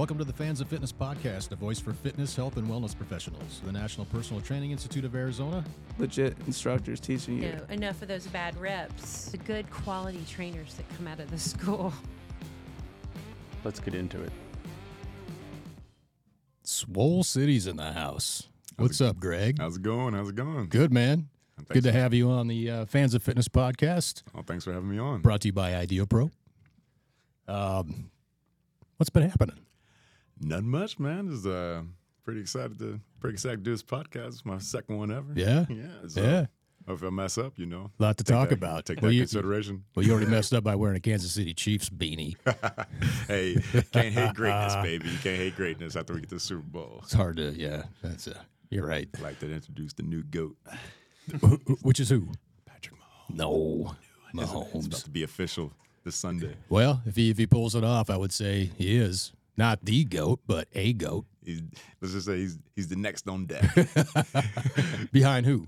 Welcome to the Fans of Fitness podcast, a voice for fitness, health, and wellness professionals. The National Personal Training Institute of Arizona. legit instructors teaching you. No, enough of those bad reps. The good quality trainers that come out of the school. Let's get into it. Swole City's in the house. What's up, Greg? How's it going? How's it going? Good, man. Thanks Good to have you on the uh, Fans of Fitness podcast, Oh, thanks for having me on. brought to you by Ideo Pro. Um, what's been happening? Nothing much, man. Just uh, pretty excited to pretty excited to do this podcast. It's my second one ever. Yeah? yeah. So Yeah. If I mess up, you know, A lot to talk that- about. Take Well, that you- consideration. Well, you already messed up by wearing a Kansas City Chiefs beanie. hey, can't hate greatness, baby. You can't hate greatness after we get the Super Bowl. It's hard to, yeah. That's uh, you're right. I'd like to introduce the new goat, Which is who? Patrick Mahomes. No, It's about Mahomes. to be official this Sunday. Well, if he if he pulls it off, I would say he is not the goat, but a goat. He's, let's just say he's he's the next on deck. Behind who?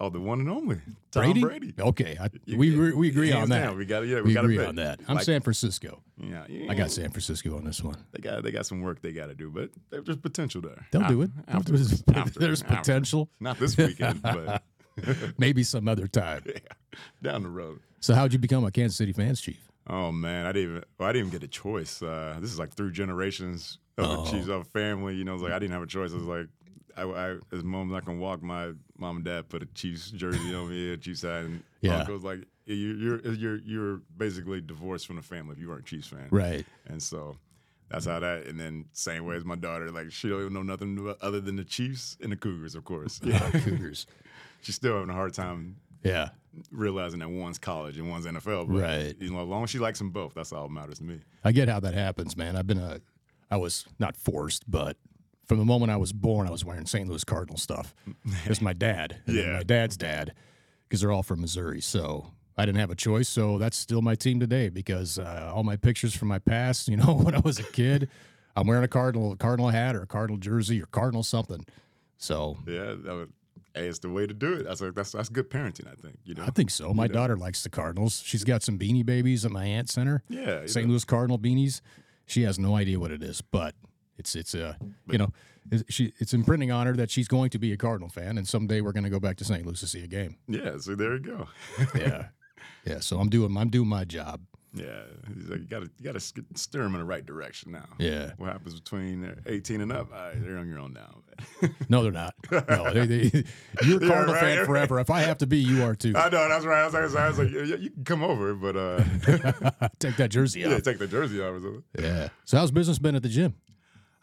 oh, the one and only Tom Brady. Brady. Okay, I, we agree- we agree hands on that. down. We got yeah, we, we agree on that. I'm San Francisco. yeah, I got San Francisco on this one. They got they got some work they got to do, but there's potential there. They'll do it. After, There's, after- there's after. potential. Not this weekend, but Maybe some other time. yeah, down the road. So, how'd you become a Kansas City fans chief? Oh man, I didn't even well, I didn't even get a choice. Uh, this is like three generations of Oh. a Chiefs of family. You know, it's like I didn't have a choice. I was like, I, I as mom's not gonna walk. My mom and dad put a Chiefs jersey on me, a Chiefs hat, and Yeah. uncle was like, you, you're you're you're basically divorced from the family if you weren't a Chiefs fan, Right. And so that's how that. And then same way as my daughter, like she don't even know nothing other than the Chiefs and the Cougars, of course. Yeah. Cougars. She's still having a hard time Yeah. Realizing that one's college and one's NFL. But, Right. You know, as long as she likes them both, that's all that matters to me. I get how that happens, man. I've been a, I was not forced, but from the moment I was born, I was wearing St. Louis Cardinal stuff. It's my dad, Yeah. my dad's dad, because they're all from Missouri. So I didn't have a choice. So that's still my team today because uh, all my pictures from my past, you know, when I was a kid, I'm wearing a Cardinal, a Cardinal hat or a Cardinal jersey or Cardinal something. So Yeah, that would, hey, it's the way to do it. That's like, that's that's good parenting, I think. You know. I think so. My daughter likes the Cardinals. She's got some beanie babies at my aunt center. Yeah, St. know. Louis Cardinal beanies. She has no idea what it is, but it's it's uh you know it's- she it's imprinting on her that she's going to be a Cardinal fan, and someday we're going to go back to St. Louis to see a game. Yeah, so there you go. Yeah, yeah. So I'm doing I'm doing my job. Yeah, he's like, you gotta you gotta steer them in the right direction now. Yeah. What happens between uh, 18 and up? All right, they're on your own now. No, they're not. No, they, they, you're a Yeah, Cardinal right, fan right. forever. If I have to be, you are too. I know that's right. I was like, I was like yeah, you can come over, but uh, Take that jersey yeah, take the jersey off. or something. Yeah. So how's business been at the gym?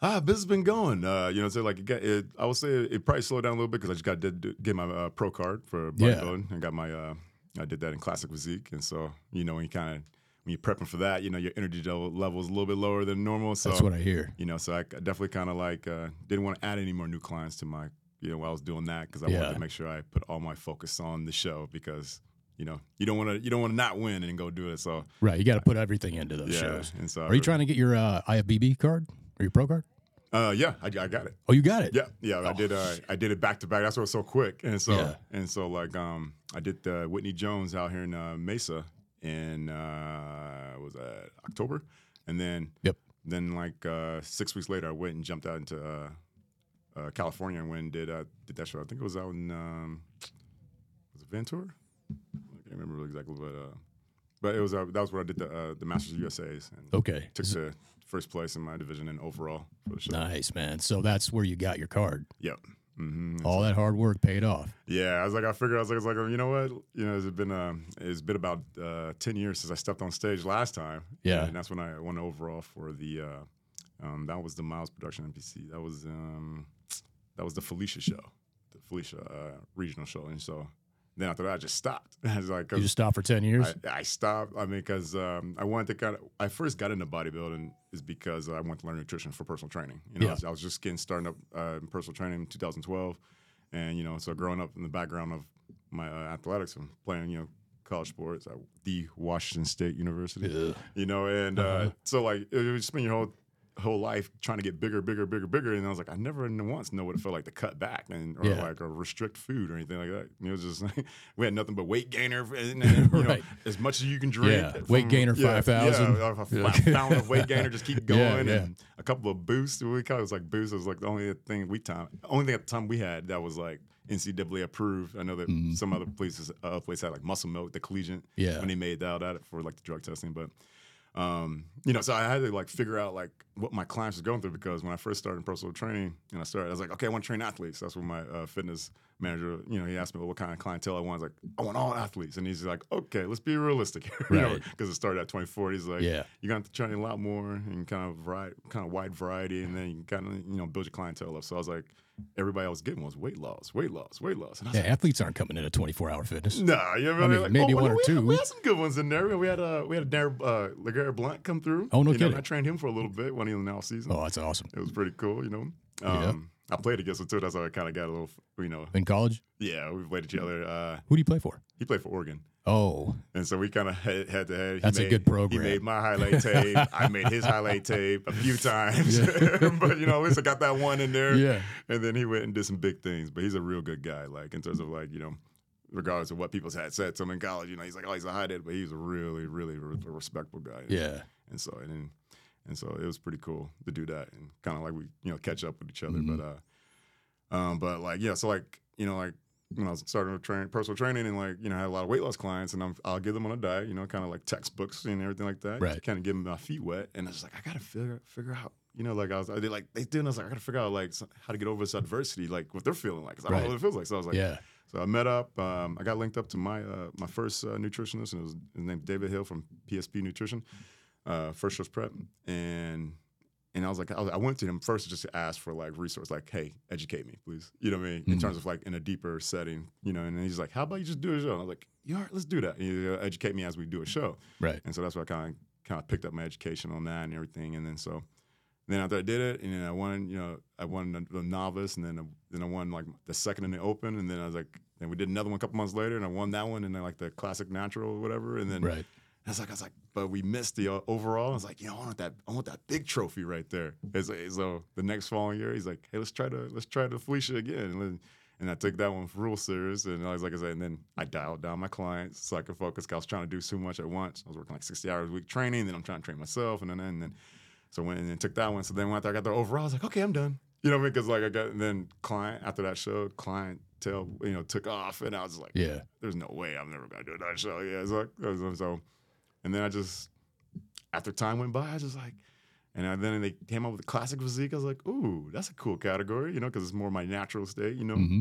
Ah, business been going. Uh, you know, so like it got, it, I would say it probably slowed down a little bit because I just got do- get my uh, pro card for Yeah. bodybuilding and got my uh, I did that in classic physique, and so you know when you kind of when you're prepping for that, you know your energy level is a little bit lower than normal. So That's what I hear. you know, so I definitely kind of like uh, didn't want to add any more new clients to my you know while I was doing that because I Yeah. wanted to make sure I put all my focus on the show because you know you don't want to you don't want to not win and go do it. So Right. You got to put everything into those yeah, shows. and so Are you trying to get your uh, IFBB card or your pro card? Uh, yeah, I, I got it. Oh, you got it. Yeah, yeah, I did. Uh, I did it back to back. That's why it was so quick. And so, Yeah. and so, like, um, I did the Whitney Jones out here in uh, Mesa in uh, was that October, and then Yep. then like uh, six weeks later, I went and jumped out into uh, uh, California and went and did uh, did that show. I think it was out in um, was it Ventura? I can't remember exactly, but uh, but it was uh, that was where I did the uh, the Masters of USA's and Okay. took the first place in my division and overall for the show. Nice, man. So that's where you got your card. Yep. Hmm All that hard work paid off. Yeah, I was like, I figured, I was like, I was like, you know what, you know, it's been, um, it's been about uh, ten years since I stepped on stage last time. Yeah. and that's when I won overall for the, uh, um, that was the Miles Production NPC. That was, um, that was the Felicia show, the Felicia uh, regional show, and so then after that, I just stopped. I was like, You just stopped for 10 years? I, I stopped. I mean, because um, I wanted to kind of. I first got into bodybuilding is because I wanted to learn nutrition for personal training. You know, Yeah. I, was, I was just getting starting up uh, in personal training in 2012, and you know, so growing up in the background of my uh, athletics and playing, you know, college sports at the Washington State University. Yeah. You know, and uh, Uh-huh. so like it would spend your whole whole life trying to get bigger, bigger, bigger, bigger, and I was like, I never once know what it felt like to cut back and or Yeah. like or restrict food or anything like that. It was just like we had nothing but weight gainer, and, and, you know, as much as you can drink. Yeah. Weight gainer yeah, 5,000. Yeah, a flat pound of weight gainer, just keep going, and a couple of boosts. We call it was like boosts. It was like the only thing we time, only thing at the time we had that was like NCAA approved. I know that Mhm. some other places, uh, places had like muscle milk, the collegiate Yeah. when they made that out for like the drug testing. But um, you know, so I had to like figure out like what my clients was going through because when I first started in personal training and I started, I was like, okay, I want to train athletes. That's what my uh, fitness manager, you know, he asked me well, what kind of clientele I want. I was like, I want all athletes, and he's like, okay, let's be realistic here, Right. because it started at 24. He's like, Yeah. you're gonna have to train a lot more and kind of variety, kind of wide variety, and then you kind of you know build your clientele up. So I was like, everybody I was getting was weight loss, weight loss, weight loss, and Yeah, like, athletes aren't coming in at 24 hour fitness. Nah, you know, I mean, like, maybe oh, one no, or we Had, two. we had some good ones in there. We had uh, we had a Darren, uh, LeGarrette Blount come through. Oh, no you know, kidding. I trained him for a little bit when he was in the off season. Oh, that's awesome. It was pretty cool, you know. Yeah. Um, I played against him too. That's how I kind of got a little, you know. In college, Yeah, we played each other. Uh, who do you play for? he played for Oregon. Oh, And so we kind of head, head to head. He That's a made- good program. He made my highlight tape. I made his highlight tape a few times. but, you know, at least I got that one in there. yeah. And then he went and did some big things. But he's a real good guy, like in terms of like, you know, regardless of what people had said to him in college, you know, he's like, oh, he's a high head, but he's a really, really re- respectable guy. Yeah. And so and then, and so it was pretty cool to do that and kind of like we, you know, catch up with each other. Mhm. But uh um, but like yeah, so like, you know, like when I was starting to train personal training and like, you know, I had a lot of weight loss clients and I'm, I'll give them on a diet, you know, kind of like textbooks and everything like that. Right. Kind of give them my feet wet. And I was like, I gotta figure figure out, you know, like I was, I did like they did, and I was like, I gotta figure out like how to get over this adversity, like what they're feeling like. 'cause I don't know what it feels like. So I was like, yeah. so I met up. Um, I got linked up to my uh, my first uh, nutritionist, and it was his name David Hill from PSP Nutrition, uh, First Trust Prep, and and I was like, I, was- I went to him first just to ask for like resource, like, hey, educate me, please. You know what I mean? In Mhm. terms of like in a deeper setting, you know. And then he's like, how about you just do a show? And I was like, yeah, right, let's do that. And you educate me as we do a show. Right. And so that's why I kind of kind of picked up my education on that and everything. And then so then after I did it, and then I won, you know, I won the, the novice, and then I, then I won like the second in the open, and then I was like, then we did another one a couple months later, and I won that one, and then like the classic natural or whatever, and then Right. I was like, I was like, but we missed the uh, overall. I was like, you know, I want that, I want that big trophy right there. So the next following year, he's like, hey, let's try to let's try the Felicia again, and, I took that one real serious. And I was like I said, and then I dialed down my clients so I could focus. 'cause I was trying to do too much at once. I was working like sixty hours a week training, then I'm trying to train myself, and then and then so went and then took that one. So then after I got the overall, I was like, okay, I'm done. You know what I mean? Because like I got and then client after that show, clientele, you know, took off, and I was like, Yeah. there's no way I'm never gonna do that show. Yeah, so, so, so and then I just after time went by, I was just like, and then they came up with the classic physique. I was like, ooh, that's a cool category, you know, because it's more my natural state, you know. hmm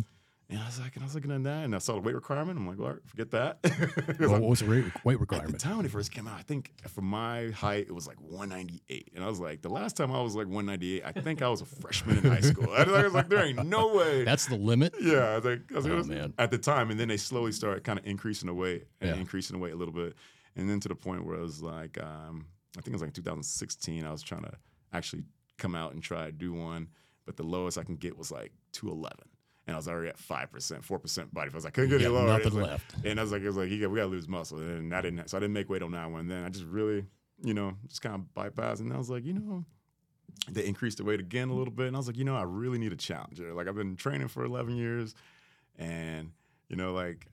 And I was like, and I was looking at that, and I saw the weight requirement. I'm like, well, forget that. Well, what was the rate, weight requirement? at the time when it first came out, I think for my height it was like 198, and I was like, the last time I was like 198, I think I was a freshman in high school. I was like, there ain't no way. That's the limit. Yeah, I was like, I was Oh, was- man. at the time, and then they slowly started kind of increasing the weight and Yeah. increasing the weight a little bit, and then to the point where it was like, um, I think it was like 2016. I was trying to actually come out and try to do one, but the lowest I can get was like 211, and I was already at five percent, four percent body fat. I was like, couldn't get any lower. Nothing like- left. and I was like, it was like, yeah, we gotta lose muscle, and I didn't, so I didn't make weight on that one. Then I just really, you know, just kind of bypassed, and I was like, you know. They increased the weight again a little bit, and I was like, you know, I really need a challenger. Like I've been training for 11 years, and you know like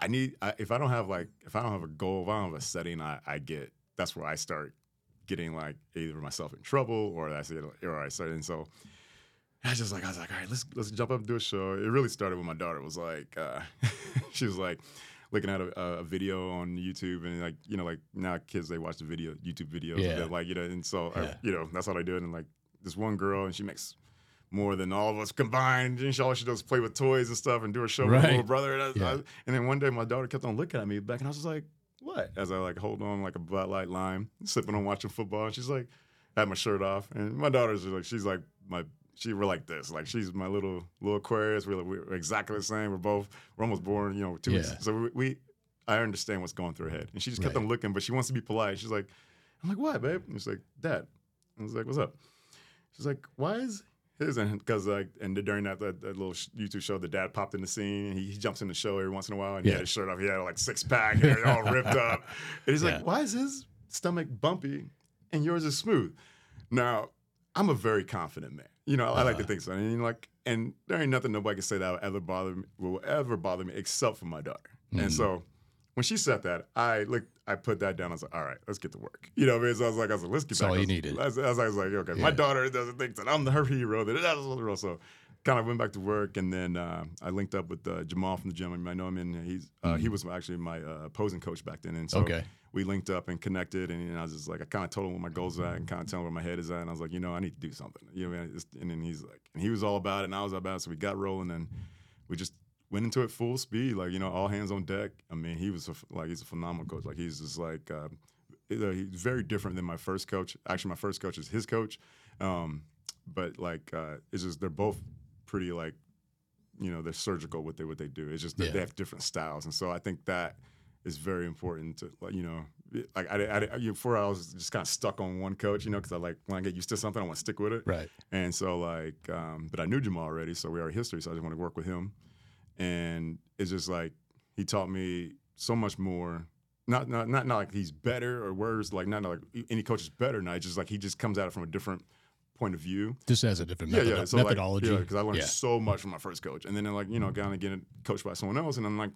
i need I, if i don't have like if i don't have a goal if i don't have a setting i, I get that's where i start getting like either myself in trouble or i say or i start and so i just like i was like all right let's let's jump up and do a show it really started when my daughter was like uh she was like looking at a, a video on youtube and like you know like now kids they watch the video youtube videos Yeah. and like you know and so I- Yeah. you know that's how they do it and like this one girl and she makes more than all of us combined. And she all she does is play with toys and stuff and do a show right. with her little brother. And, I, Yeah. I- and then one day my daughter kept on looking at me back, and I was just like, "What?" As I like hold on like a Bud Light lime, sipping on watching football. And she's like, I had my shirt off, and my daughter's like, she's like my. She we're like this, like she's my little little Aquarius. We're, we're exactly the same. We're both we're almost born, you know, two weeks. Yeah. So we, we, I understand what's going through her head, and she just kept Right. on looking, but she wants to be polite. She's like, I'm like, what, babe? And she's like, Dad. I was like, what's up? She's like, why is his and because like and during that, that that little YouTube show, the dad popped in the scene and he, he jumps in the show every once in a while and he had his shirt off. He had like six pack and it all ripped up. And he's Yeah. like, why is his stomach bumpy and yours is smooth? Now. I'm a very confident man. You know, I like to Uh-huh. think so. And like, and there ain't nothing nobody can say that will ever bother me, will ever bother me except for my daughter. Mhm. And so when she said that, I looked, I put that down. I was like, all right, let's get to work. You know what I mean? So I was like, I was like, let's get That's back. all I was- needed. I was, I was, I like, okay, my daughter doesn't think that I'm her hero. That that's the role. So kind of went back to work, and then uh, I linked up with uh, Jamal from the gym. I, mean, I know him, and he's uh, he was actually my uh, opposing coach back then. And so Mm-hmm. Okay. we linked up and connected, and you know, I was just like, I kind of told him what my goals are and kind of tell him where my head is at, and I was like, you know, I need to do something. You know, man, it's- and then he's like, and he was all about it, and I was all about it, so we got rolling, and we just went into it full speed, like you know, all hands on deck. I mean, he was a, like he's a phenomenal coach. Like he's just like uh, he's very different than my first coach. Actually, my first coach is his coach, um, but like uh, it's just they're both pretty like you know they're surgical with they what they do. It's just that Yeah. they have different styles, and so I think that is very important to like you know like I, I, I before I was just kind of stuck on one coach, you know, because I like when I get used to something, I want to stick with it. Right. And so like, um, but I knew Jamal already, so we already history. So I just want to work with him, and it's just like he taught me so much more. Not not not, not like he's better or worse. Like not like any coach is better. Not just like he just comes at it from a different point of view. Just has a different Yeah, method- yeah. So methodology. Like, yeah, because I learned Yeah. so much from my first coach, and then like you know, kind of getting coached by someone else, and I'm like,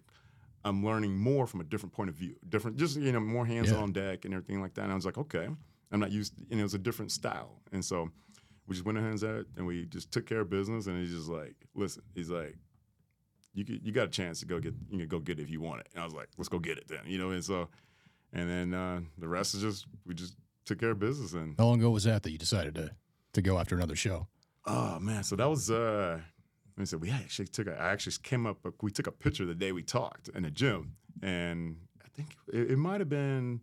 I'm learning more from a different point of view, different, just you know, more hands Yeah. on deck and everything like that. And I was like, okay, I'm not used, and it was a different style, and so we just went hands at it, and we just took care of business. And he's just like, listen, he's like, you could, you got a chance to go get, you can go get it if you want it. And I was like, let's go get it then, you know. And so, and then uh, the rest is just we just took care of business and. How long ago was that that you decided to to go after another show? Oh man, so that was uh let me say we actually took a, I actually came up we took a picture the day we talked in the gym and I think it, it might have been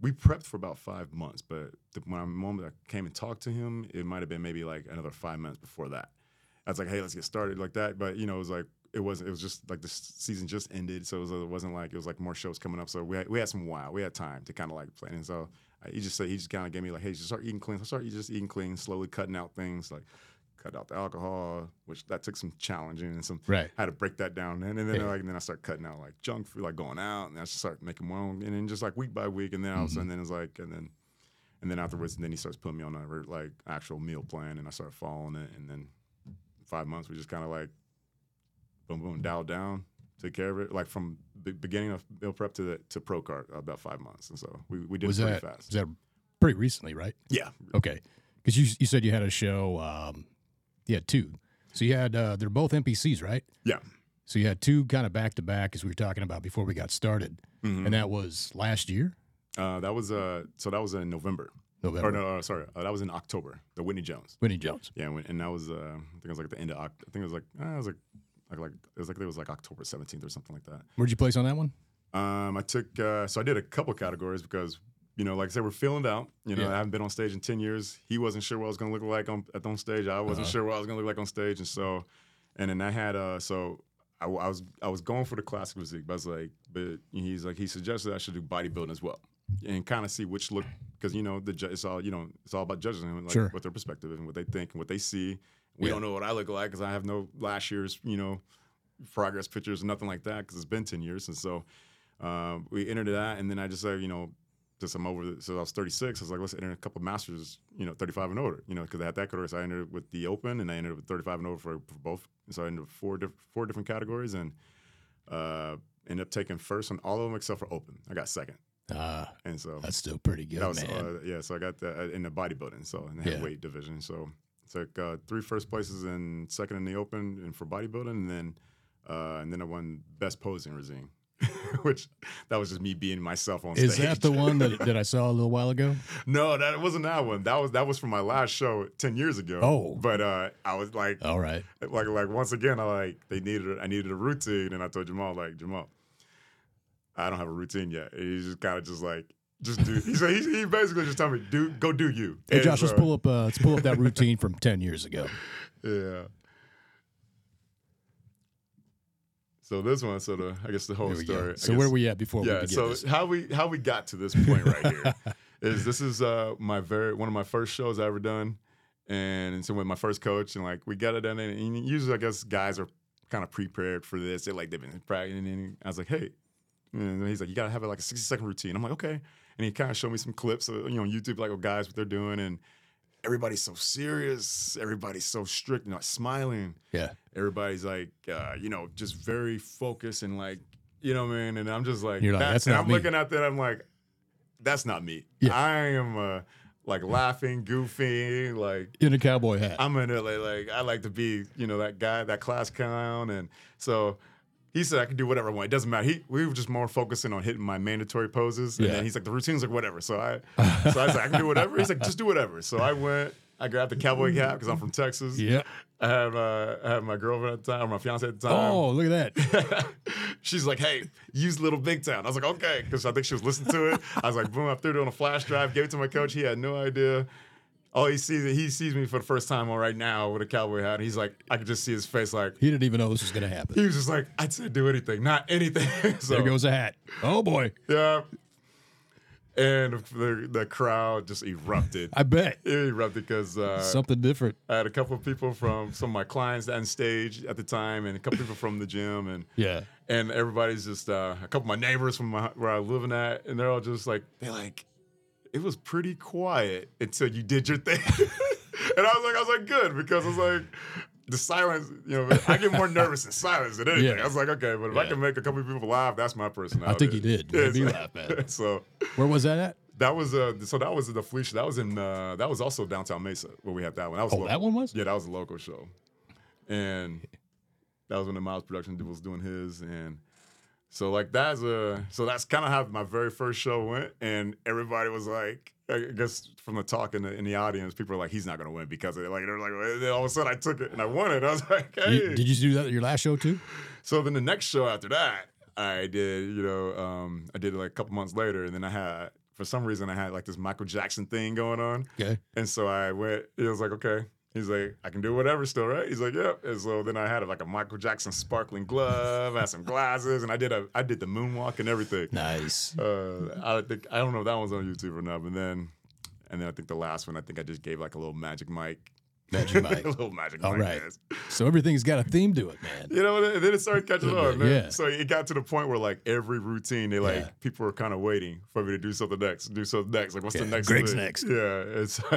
we prepped for about five months, but the when I, moment I came and talked to him, it might have been maybe like another five months before that. I was like, hey, let's get started like that. But you know, it was like it wasn't. It was just like the season just ended, so it, was, it wasn't like it was like more shows coming up. So we had, we had some while, we had time to kind of like plan. And so uh, he just said he just kind of gave me like, hey, just start eating clean. So start you just eating clean, slowly cutting out things like cut out the alcohol, which that took some challenging and some Right. I had to break that down. And, and then Yeah. like and then I started cutting out like junk food, like going out, and I just started making my own. And then just like week by week, and then all of a Mm-hmm. sudden, then it's like, and then and then afterwards, then he starts putting me on a like actual meal plan, and I started following it. And then five months, we just kind of like boom, boom, dialed down, took care of it. Like from the beginning of meal prep to the to pro cart, about five months. And so we, we did was it pretty that fast. was that pretty recently, right? yeah, Okay, because you you said you had a show. Um, you had two. So you had uh, they're both NPCs, right? yeah. So you had two kind of back to back, as we were talking about before we got started, Mhm. and that was last year, Uh, that was uh, so that was in November. November. Or no, uh, sorry, uh, that was in October. The Whitney Jones. Winnie Jones. Yeah, when, and that was uh, I think it was like at the end of Oct- I think it was like uh, it was like like like it was like it was like October seventeenth or something like that. Where'd you place on that one? Um, I took uh, so I did a couple categories because you know, like I said, we're feeling it out. You know, Yeah. I haven't been on stage in ten years. He wasn't sure what I was going to look like on at on stage. I wasn't Uh-huh. sure what I was going to look like on stage, and so, and then I had uh, so I, I was I was going for the classic physique, but I was like, but he's like he suggested I should do bodybuilding as well, and kind of see which look because you know the ju- it's all you know it's all about judging them like Sure. what their perspective and what they think and what they see. We Yeah. don't know what I look like because I have no last year's you know progress pictures, or nothing like that, because it's been ten years, and so um, we entered that, and then I just said, you know, just I'm over. The, so I was 36. I was like, let's enter a couple masters, you know, 35 and older, you know, because I had that category. So I entered with the open, and I entered with 35 and over for, for both. And so I entered with four diff- four different categories, and uh, ended up taking first on all of them except for open. I got second, Ah, and so that's still pretty good, was man. uh, yeah. So I got the, uh, in the bodybuilding, so in the Yeah. heavyweight division. So took uh, three first places and second in the open and for bodybuilding, and then uh, and then I won best posing regime, which that was just me being myself on Is stage. that the one that, that I saw a little while ago? no, that wasn't that one. That was that was from my last show ten years ago. Oh. but uh, I was like, All right. like like once again, I like they needed I needed a routine, and I told Jamal like Jamal, I don't have a routine yet. And he's just kind of just like just do. He said he, he basically just told me do go do you. Hey, And Josh, let's pull up. Uh, let's pull up that routine from ten years ago. Yeah. So this one, so the I guess the whole we story. So where guess- we at before we yeah. begin So this? how we how we got to this point right here is this is uh my very one of my first shows I ever done, and so with my first coach and like we got it done and, usually I guess guys are kind of prepared for this. They're like they've been practicing and I was like hey, and he's like you gotta have like a sixty second routine. I'm like okay, and he kind of showed me some clips of, you know on YouTube like of guys what they're doing and everybody's so serious, everybody's so strict, not smiling. Yeah. Everybody's like, uh, you know, just very focused and like, you know, man. And I'm just like, You're like, that- "That's and not I'm me." looking at that, I'm like, that's not me. Yeah. I am uh, like laughing, goofy, like In a cowboy hat. I'm in LA. Like I like to be, you know, that guy, that class clown, and so he said I can do whatever I want. It doesn't matter. He we were just more focusing on hitting my mandatory poses, and Yeah. then he's like the routines like whatever. So I, so I was like I can do whatever. He's like just do whatever. So I went. I grabbed the cowboy cap because I'm from Texas. yeah. I had uh, I had my girlfriend at the time, or my fiance at the time. Oh, look at that. She's like, hey, use Little Big Town. I was like, okay, because I think she was listening to it. I was like, boom, I threw it on a flash drive, gave it to my coach. He had no idea. Oh, he sees it. He sees me for the first time on right now with a cowboy hat. And he's like, I could just see his face like, He didn't even know this was to happen. he was just like, I'd say do anything, not anything. so, There goes a hat. Oh, boy. Yeah. And the, the crowd just erupted. I bet. It erupted because uh, Something different. I had a couple of people from some of my clients on stage at the time, and a couple people from the gym, and Yeah. and everybody's just uh, a couple of my neighbors from my, where I was living at, and they're all just like they're like, it was pretty quiet until you did your thing, and I was like, I was like, good because it's like the silence, you know, I get more nervous in silence than anything. Yeah. I was like, okay, but if I can make a couple of people laugh, that's my personality. I think you did. Yeah, so- laugh, man. So Where was that at? that was uh, so that was the Felicia. That was in uh, that was also downtown Mesa where we had that one. That was Oh, local. that one was? Yeah, that was a local show, and that was when the Miles production was doing his, and so like that's a so that's kind of how my very first show went, and everybody was like, I guess from the talk in the in the audience, people were like, he's not gonna win because of it. Like they're like, then all of a sudden I took it and I won it. I was like, hey. You- did you do that at your last show, too? So then the next show after that, I did, you know, um, I did it like a couple months later, and then I had, for some reason, I had like this Michael Jackson thing going on, Okay. and so I went. it was like, okay. He's like, I can do whatever still, right? He's like, yep. And so then I had like a Michael Jackson sparkling glove, I had some glasses, and I did a, I did the moonwalk and everything. Nice. Uh, I think I don't know if that one's on YouTube or not, but then, and then I think the last one, I think I just gave like a little magic mic, Magic mic. a little magic All mic. right. yes. So everything's got a theme to it, man. You know, and then it started catching on, man. Yeah. So it got to the point where like every routine, they like Yeah. people were kind of waiting for me to do something next, do something next. Like, what's the next? Greg's thing? next. Yeah. It's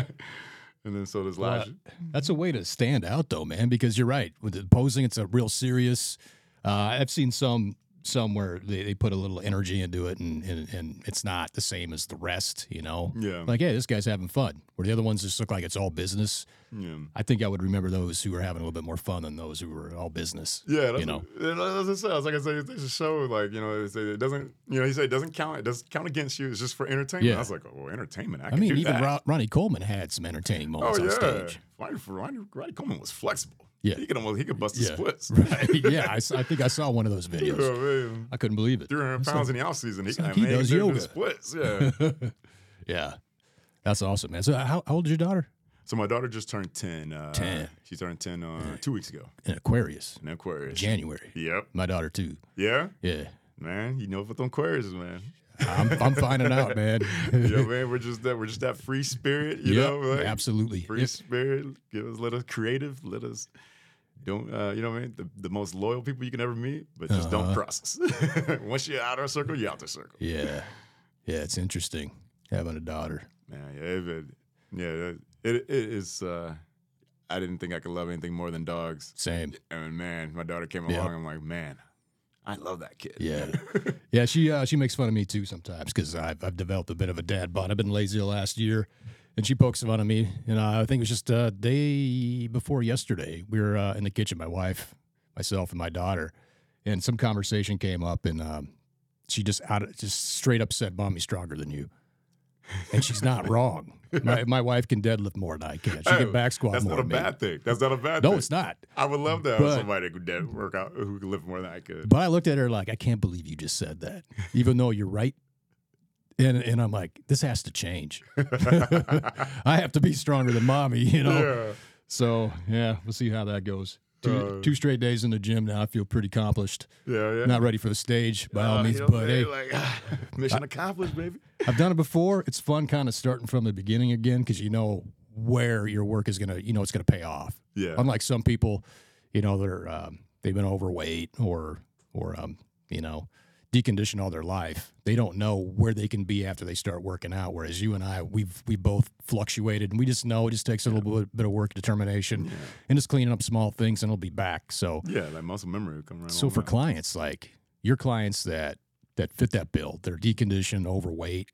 and then so Well, last. That's a way to stand out, though, man. Because you're right. With the posing, it's a real serious. Uh, I've seen some some where they, they put a little energy into it, and, and and it's not the same as the rest. You know, Yeah. like hey, this guy's having fun. Where the other ones just look like it's all business. yeah. I think I would remember those who were having a little bit more fun than those who were all business. Yeah, that's you know. what, that's what I said. I was like, I said, it's a show. Like, you know, it doesn't, you know, he said it doesn't count. It doesn't count against you. It's just for entertainment. Yeah. I was like, oh, well, entertainment. I, I mean, even Ronnie Coleman had some entertaining Oh moments on yeah, stage. Ronnie, Ronnie, Ronnie Coleman was flexible. Yeah. he could almost he could bust the Yeah, splits. right. yeah. I think I saw one of those videos. man. I couldn't believe it. 300 pounds like- in the off season. He like he make does the yoga. splits. Yeah. yeah, that's awesome, man. So, how, how old is your daughter? So my daughter just turned ten. Uh, 10. She turned ten uh, two weeks ago In Aquarius, in Aquarius. January. Yep. My daughter too. Yeah. Yeah, Man, you know what them Aquarius, man. I'm, I'm finding out, man. You know, man, we're just that we're just that free spirit. You Yep, know, like, absolutely. free If- spirit. Give us, let us creative. Let us don't. Uh, you know what I mean? The, the most loyal people you can ever meet, but just don't Uh-huh. cross us. Once you're out of our circle, you're out of the circle. yeah, yeah, it's interesting having a daughter. Man, yeah, it, yeah, it, it is. Uh, I didn't think I could love anything more than dogs. Same. And man, my daughter came Yeah. along. I'm like, man, I love that kid. Yeah, yeah. She uh, she makes fun of me too sometimes because I've I've developed a bit of a dad bun. I've been lazy the last year, and she pokes fun of me. And uh, I think it was just a day before yesterday. We were uh, in the kitchen, my wife, myself, and my daughter, and some conversation came up, and um, she just out of, just straight up said, "Mommy's stronger than you," and she's not wrong. My my wife can deadlift more than I can. She Hey, can back squat That's more That's not a me. bad thing. That's not a bad No, thing. No, it's not. I would love to have But- somebody who could dead work out who could lift more than I could. But I looked at her like, I can't believe you just said that, even though you're right. And and I'm like, this has to change. I have to be stronger than mommy, you know. Yeah. So yeah, we'll see how that goes. Two, Uh, two straight days in the gym now. I feel pretty accomplished. Yeah, yeah. Not ready for the stage by all Uh, means, you know but hey, like, mission accomplished, baby. I've done it before. It's fun, kind of starting from the beginning again because you know where your work is gonna, you know, it's gonna pay off. Yeah. Unlike some people, you know, they're um, they've been overweight or or um, you know deconditioned all their life, they don't know where they can be after they start working out. Whereas you and I, we've we both fluctuated, and we just know it just takes a little bit, bit of work, determination, and just cleaning up small things, and it'll be back. So Yeah, that muscle memory will come right so for clients, like your clients that that fit that bill, they're deconditioned, overweight.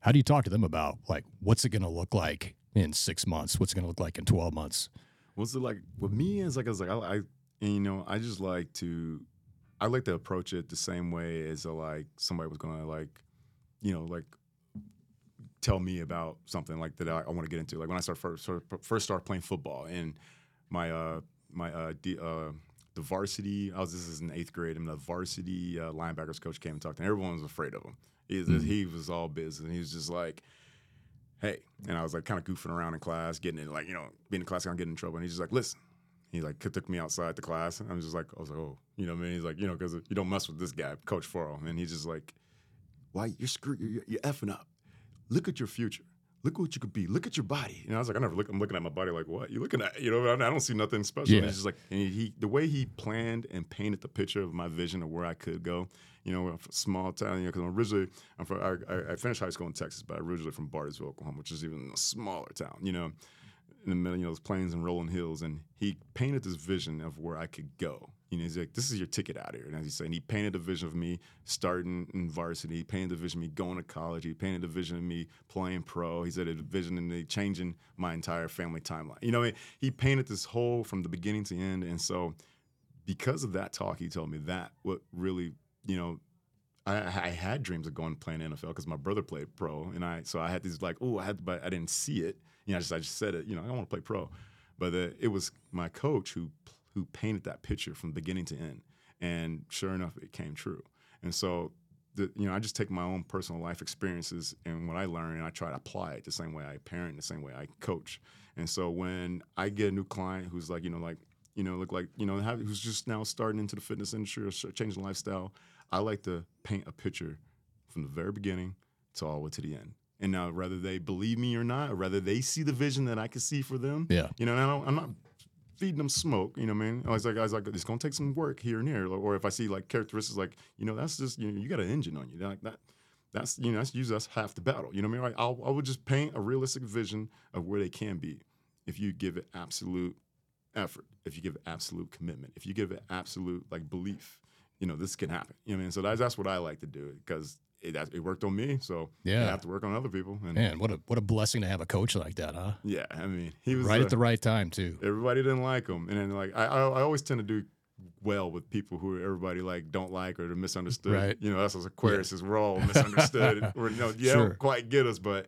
How do you talk to them about like what's it going to look like in six months? What's it going to look like in twelve months? What's it like with me? Is like I was like I, I and, you know I just like to I like to approach it the same way as a, like somebody was gonna like you know like tell me about something like that I, I want to get into. Like when I start first sort of first start playing football and my uh my uh, D, uh the varsity I was this is in eighth grade and the varsity uh, linebackers coach came and talked to me. Everyone was afraid of him. He, was- he was all business. He was just like hey. And I was like kind of goofing around in class, getting in like, you know, being in class, of getting in trouble. And he's just like, listen. He like took me outside the class. And I was just like, I was like, oh, you know what I mean? He's like, you know, because you don't mess with this guy, Coach Farrell. And he's just like, why you're screwed, you're, you're effing up. Look at your future. Look what you could be. Look at your body. And I was like, I never look. I'm looking at my body like, what? You looking at? You know, I don't see nothing special. And Yeah. he's just like, and he, the way he planned and painted the picture of my vision of where I could go. You know, a small town. You know, because I'm originally, I'm from, I, I, I finished high school in Texas, but I'm originally from Bartlesville, Oklahoma, which is even a smaller town. You know, in the middle, you know, those plains and rolling hills. And he painted this vision of where I could go. You know, he's like, this is your ticket out here. And as he's saying, he painted a vision of me starting in varsity. He painted a vision of me going to college. He painted a vision of me playing pro. He said a vision of me changing my entire family timeline. You know, I mean? he painted this whole from the beginning to end. And so because of that talk, he told me that what really, you know, I, I had dreams of going to play playing NFL because my brother played pro, and I so I had these like, oh, I had, but I didn't see it. You know, I just I just said it. You know, I don't want to play pro, but uh, it was my coach who who painted that picture from beginning to end, and sure enough, it came true. And so, the, you know, I just take my own personal life experiences and what I learn, and I try to apply it the same way I parent, the same way I coach. And so when I get a new client who's like, you know, like you know, look like you know, have, who's just now starting into the fitness industry or changing lifestyle, I like to paint a picture from the very beginning to all the way to the end. And now, whether they believe me or not, or whether they see the vision that I can see for them, Yeah. you know, and I don't, I'm not feeding them smoke. You know what I mean? I was like, I was like, it's gonna take some work here and here. Or if I see like characteristics, like you know, that's just you know, you got an engine on you. They're Like that, that's you know, that's usually that's half the battle. You know what I mean? Like, I'll, I would just paint a realistic vision of where they can be if you give it absolute effort, if you give it absolute commitment, if you give it absolute like belief. You know, this can happen. You know what I mean? So that's that's what I like to do because it, it worked on me. So Yeah. I have to work on other people. And Man, what a what a blessing to have a coach like that, huh? yeah, I mean, he was Right uh, at the right time too. everybody didn't like him, and then like I, I, I always tend to do well with people who everybody like don't like or misunderstood. Right. You know, that's as Aquarius is we're all misunderstood. or you know, you Sure. don't quite get us, but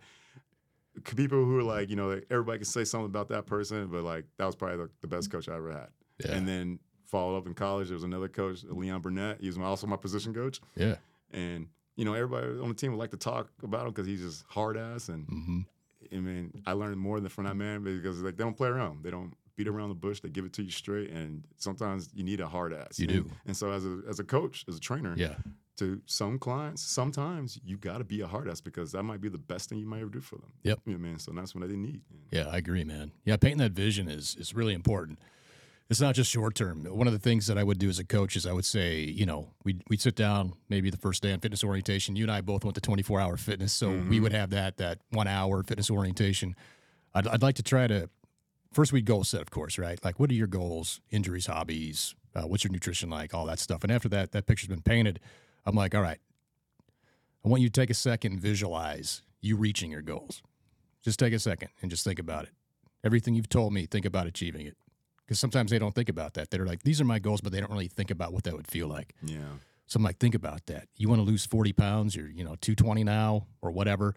people who are like, you know, like, everybody can say something about that person, but like that was probably the, the best coach I ever had. Yeah. And then followed up in college, there was another coach, Leon Burnett. He was my, also my position coach, Yeah. and you know, everybody on the team would like to talk about him because he's just hard ass and. hmm I mean, I learned more than from that man because like they don't play around. They don't beat around the bush. They give it to you straight, and sometimes you need a hard ass. You and, do. And so as a as a coach, as a trainer, Yeah. to some clients, sometimes you got to be a hard ass because that might be the best thing you might ever do for them. Yep. You know what I mean? So that's what they need. Yeah, I agree, man. Yeah, painting that vision is is really important. It's not just short term. One of the things that I would do as a coach is I would say, you know, we'd, we'd sit down maybe the first day on fitness orientation. You and I both went to 24 hour fitness. So we would have that, that one hour fitness orientation. I'd, I'd like to try to, first we'd goal set, of course, right? Like, what are your goals, injuries, hobbies? Uh, what's your nutrition like? All that stuff. And after that, that picture's been painted. I'm like, all right, I want you to take a second and visualize you reaching your goals. Just take a second and just think about it. Everything you've told me, think about achieving it. Because sometimes they don't think about that. They're like, these are my goals, but they don't really think about what that would feel like. Yeah. So I'm like, think about that. You want to lose 40 pounds, you're, you know, 220 now or whatever,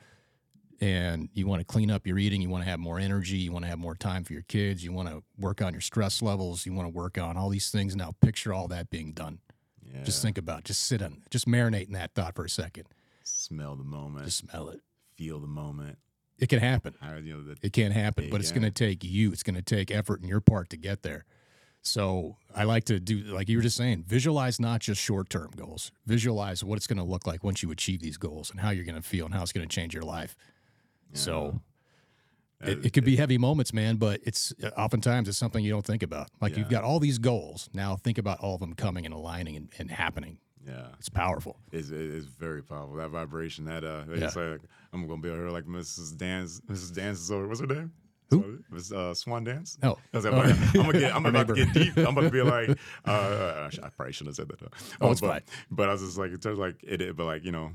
and you want to clean up your eating, you want to have more energy, you want to have more time for your kids, you want to work on your stress levels, you want to work on all these things. Now picture all that being done. Yeah. Just think about, it. just sit on, just marinate in that thought for a second. smell the moment, Just smell it. feel the moment. It can happen. How you know that It can't happen, but it's yeah. going to take you. It's going to take effort on your part to get there. So I like to do, like you were just saying, visualize not just short term goals. Visualize what it's going to look like once you achieve these goals and how you're going to feel and how it's going to change your life. So it, it could be heavy moments, man, but it's uh, oftentimes it's something you don't think about. Like you've got all these goals. Now think about all of them coming and aligning and, and happening. Yeah. It's powerful. It's, it's very powerful. That vibration, that uh, it's like I'm gonna be over here like Mrs. Dance. Mrs. Dance is over. What's her name? Who? Miss uh, Swan Dance. Like, Oh. I'm gonna get. I'm about to get deep. I'm about to be like. Uh, I probably shouldn't have said that. Though. Oh, it's but, fine. But I was just like, it's like it. it- But like you know,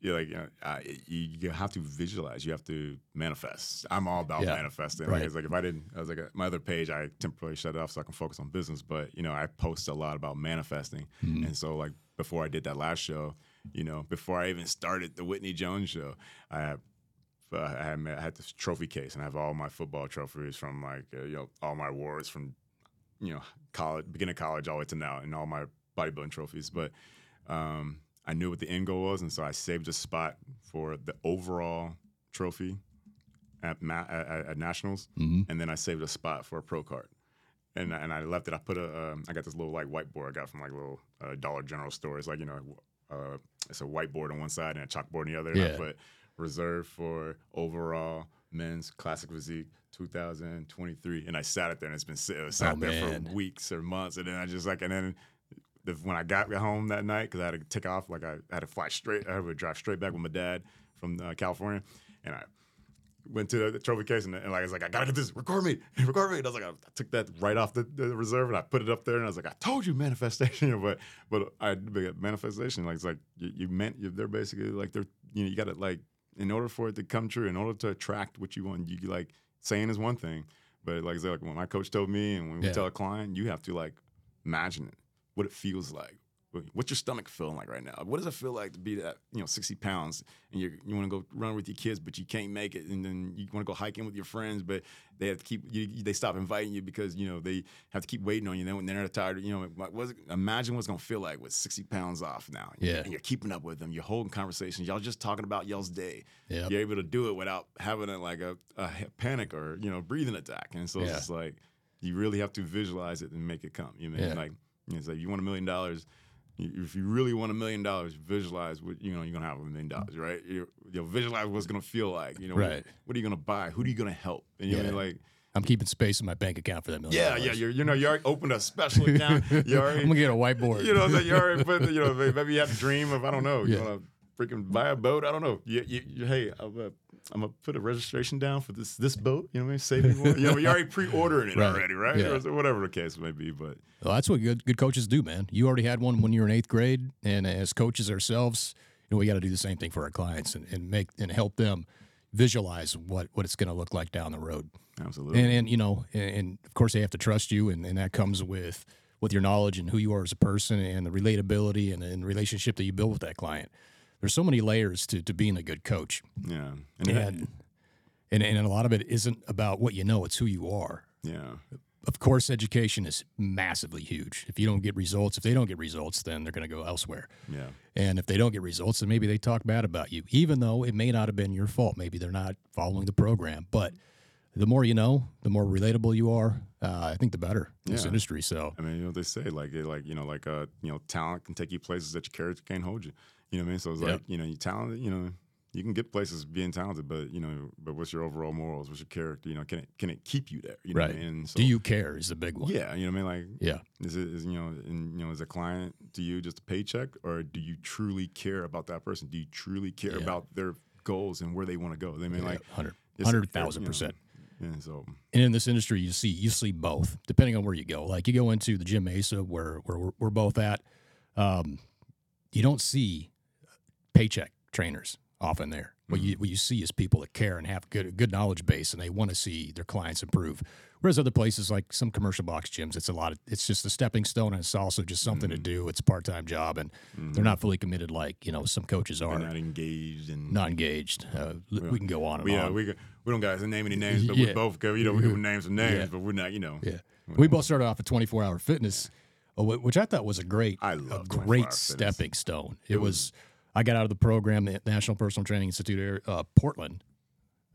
you're like you, know, uh, you, have to visualize. You have to manifest. I'm all about Yeah. manifesting. Right. Like, it's like if I didn't, I was like uh, my other page. I temporarily shut it off so I can focus on business. But you know, I post a lot about manifesting, Mm-hmm. and so like before I did that last show, you know, before I even started the Whitney Jones show, I had uh, I had, I had this trophy case, and I have all my football trophies from like uh, you know all my awards from you know college, beginning of college, all the way to now, and all my bodybuilding trophies. But um, I knew what the end goal was, and so I saved a spot for the overall trophy at, ma- at, at- at nationals, Mhm. and then I saved a spot for a pro card. And, and I left it. I put a. Um, I got this little like whiteboard I got from like a little uh, Dollar General store. It's like you know, uh, it's a whiteboard on one side and a chalkboard on the other. And I Yeah. put reserved for overall men's classic physique 2023, and I sat it there, and it's been sit- it was sat Oh, there man. for weeks or months, and then I just like, and then the, when I got home that night, because I had to take off, like I had to fly straight, I had to drive straight back with my dad from uh, California, and I went to the trophy case and, and like I was like, I gotta get this, record me, record me. And I was like, I, I took that right off the, the reserve and I put it up there and I was like, I told you manifestation, but but I but manifestation like it's like you, you meant you, they're basically like they're you know you gotta like in order for it to come true, in order to attract what you want, you like saying is one thing, but like I said, like when my coach told me and when we Yeah. tell a client, you have to like imagine it, what it feels like. What's your stomach feeling like right now? What does it feel like to be that you know sixty pounds and you you want to go run with your kids, but you can't make it, and then you want to go hiking with your friends, but they have to keep you, they stop inviting you because you know they have to keep waiting on you. Then when they're tired, you know, like, what's it, imagine what's gonna feel like with sixty pounds off now. Yeah. and you're keeping up with them. You're holding conversations. Y'all just talking about y'all's day. Yep. You're able to do it without having a, like a, a panic or you know breathing attack. And so Yeah. it's just like you really have to visualize it and make it come. You know, Yeah. like you know, it's like you want a million dollars. If you really want a million dollars, visualize what you know you're gonna have a million dollars, right? You know, visualize what's gonna feel like. You know, what- Right. What, are you gonna buy? Who are you gonna help? And you know, Yeah. like I'm keeping space in my bank account for that million. yeah, dollars. yeah, you're, you know, you already opened a special account. You already, I'm gonna get a whiteboard. you know, so you already put, you know, maybe you have a dream of, I don't know, you Yeah. want to freaking buy a boat. I don't know. You, you, you, hey, I'm, uh, I'm gonna put a registration down for this this boat. You know what I mean? Save me more. You know, you're already pre-ordering it Right. already, right? Yeah. Or whatever the case may be. But Well, that's what good good coaches do, man. You already had one when you were in eighth grade, and as coaches ourselves, you know, we got to do the same thing for our clients and, and make and help them visualize what what it's going to look like down the road. absolutely, And and you know, and, and of course they have to trust you, and, and that comes with with your knowledge and who you are as a person, and the relatability and, and relationship that you build with that client. There's so many layers to to being a good coach, yeah, and, and and and a lot of it isn't about what you know; it's who you are yeah, of course, education is massively huge. If you don't get results, if they don't get results, then they're going to go elsewhere. yeah, And if they don't get results, then maybe they talk bad about you, even though it may not have been your fault. Maybe they're not following the program. But the more you know, the more relatable you are. Uh, I think the better in this industry. So I mean, you know, they say like, like you know, like uh, you know, talent can take you places that your character can't hold you. You know what I mean? So it's Yep. like, you know, you talented, you know, you can get places being talented, but you know, but what's your overall morals? What's your character? You know, can it can it keep you there? You know what I right. mean? And so, Do you care? Is the big one. Yeah, you know what I mean. Like, Yeah. is it is you know, in, you know, as a client, to you just a paycheck, or do you truly care about that person? Do you truly care Yeah. about their goals and where they want to go? They mean Yeah, like hundred hundred you thousand know, percent. And so, And in this industry, you see you see both, depending on where you go. Like you go into the Gym Mesa, where where we're, we're both at, um, you don't see paycheck trainers often there. What you what you see is people that care and have good good knowledge base, and they want to see their clients improve. Whereas other places like some commercial box gyms, it's a lot of it's just a stepping stone, and it's also just something to do. It's a part time job, and they're not fully committed like you know some coaches they're not engaged and Not engaged. Uh, we can go on and we, uh, on. we we don't guys name any names, but we Yeah. both go. You know, we can name some names, Yeah. but we're not. You know, Yeah. We both started off at 24 hour fitness, uh, which I thought was a great, I a love 24 Hour great Fitness. stepping stone. It, was, I got out of the program, the National Personal Training Institute, uh, Portland.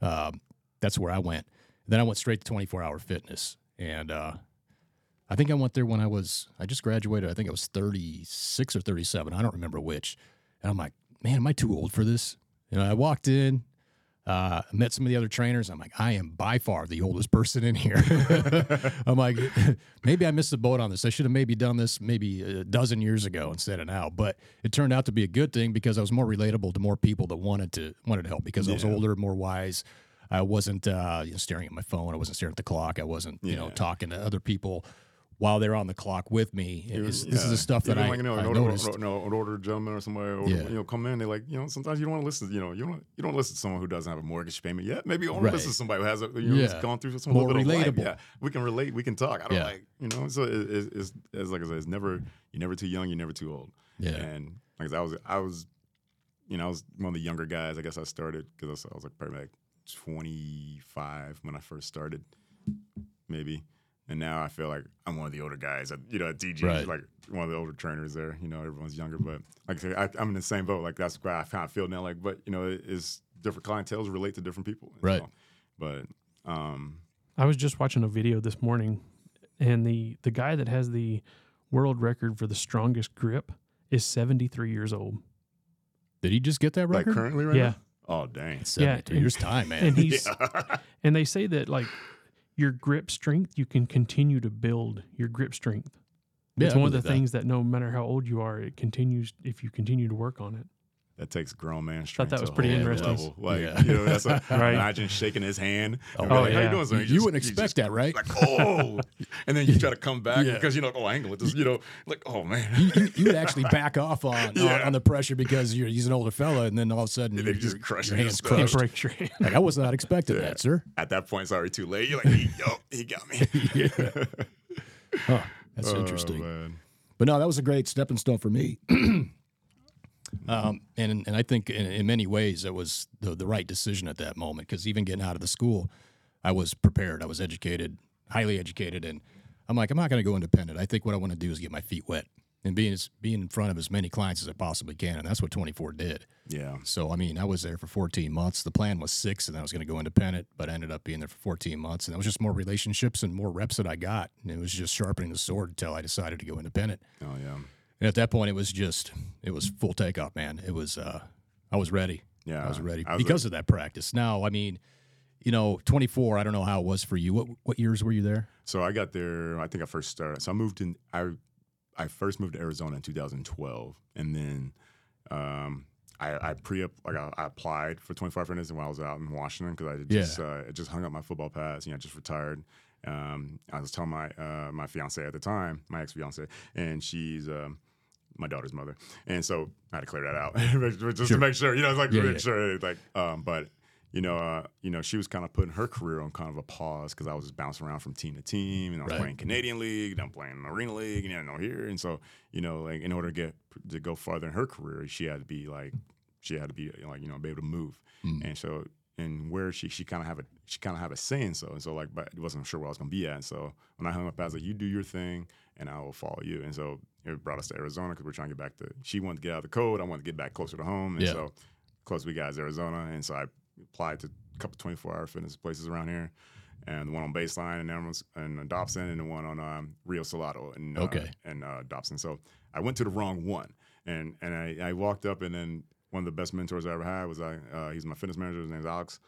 Um, that's where I went. Then I went straight to 24 hour fitness. And uh, I think I went there when I was, I just graduated. I think I was 36 or 37. I don't remember which. And I'm like, man, am I too old for this? Know, I walked in, Uh, I met some of the other trainers. I'm like, I am by far the oldest person in here. I'm like, maybe I missed the boat on this. I should have maybe done this maybe a dozen years ago instead of now. But it turned out to be a good thing because I was more relatable to more people that wanted to wanted to help because I was Yeah. older, more wise. I wasn't uh, you know, staring at my phone. I wasn't staring at the clock. I wasn't you know talking to other people while they're on the clock with me. It this is the stuff that Even I, like, you know, I an older, noticed. no, an older gentleman or somebody, or, Yeah. you know, come in. They like, you know, sometimes you don't want to listen. You know, you don't you don't listen to someone who doesn't have a mortgage payment yet. Maybe you want Right. to listen to somebody who has a, you know, Yeah. gone through some More little bit of life. relatable. Yeah, we can relate. We can talk. I don't Yeah. like, you know. So it, it, it's, it's like I said, it's never you're never too young. You're never too old. Yeah. And like I said, I was I was, you know, I was one of the younger guys. I guess I started because I was, I was like probably like 25 when I first started, maybe. And now I feel like I'm one of the older guys. At, you know, at DG, Right. like one of the older trainers there. You know, everyone's younger, but like I said, I, I'm in the same boat. Like that's why I kind of feel now. Like, but you know, it, it's different clientels relate to different people. Right. so- but um, I was just watching a video this morning, and the the guy that has the world record for the strongest grip is 73 years old. Did he just get that like record? currently right Yeah. now. Oh dang. Seventy-three and- years time, man. And he's Yeah. and they say that like your grip strength, you can continue to build your grip strength. Yeah, it's one of the that. things that no matter how old you are, it continues if you continue to work on it. That takes grown man strength. Thought that was pretty interesting. Level. Like Yeah. you know, that's a, Right. imagine shaking his hand. Oh, and be like, yeah. How you doing? sir?" You, just- wouldn't expect just- that, right? Like oh, and then you try to come back Yeah. because you know, oh, angle it. Just you know, like oh man. you, you, you would actually back off on, on Yeah. on the pressure because you're he's an older fella, and then all of a sudden And your, you just your- crush your hands yourself. It crushed. breaks your hand. Like I was not expecting Yeah. that, sir. At that point, it's already too late. You're like, yo, he got me. Huh, that's Oh, interesting. man. But no, that was a great stepping stone for me. um, and and I think in, in many ways it was the the right decision at that moment because even getting out of the school, I was prepared. I was educated, highly educated, and I'm like, I'm not going to go independent. I think what I want to do is get my feet wet and being as, be in front of as many clients as I possibly can, and that's what 24 did. Yeah. So I mean, I was there for 14 months. The plan was six, and I was going to go independent, but I ended up being there for 14 months, and it was just more relationships and more reps that I got, and it was just sharpening the sword until I decided to go independent. Oh yeah. And at that point, it was just it was full takeoff, man. It was uh, I was ready. Yeah. I was ready I was because of that practice. Now, I mean, you know, 24. I don't know how it was for you. What what years were you there? So I got there. I think I first started. So I moved in. I I first moved to Arizona in 2012, and then um, I, I pre like I, I applied for 24 Fitness while I was out in Washington because I had Yeah. just uh, I just hung up my football pass. You know, I just retired. Um, I was telling my uh, my fiance at the time, my ex fiance, and she's. Um, my daughter's mother, and so I had to clear that out just to make sure, you know, it's like Yeah, make yeah. sure, like, um, but you know, uh, you know, she was kind of putting her career on kind of a pause because I was just bouncing around from team to team, and I was Right. playing Canadian League, and I'm playing Arena League, and you know, here, and so you know, like in order to get to go farther in her career, she had to be like, she had to be like, you know, be able to move, Mm. and so and where she she kind of have a she kind of have a saying so and so like, but wasn't sure where I was gonna be at, and so when I hung up, I was like, you do your thing, and I will follow you, and so it brought us to Arizona because we're trying to get back to. She wanted to get out of the code, I wanted to get back closer to home, and Yeah. so close we got is Arizona, and so I applied to a couple 24 hour fitness places around here. And the one on Baseline and everyone's and Dobson and the one on um, Rio Salado and uh, Okay. and uh, Dobson. So I went to the wrong one, and and I, I walked up and then one of the best mentors I ever had was I uh, he's my fitness manager. His name's Alex,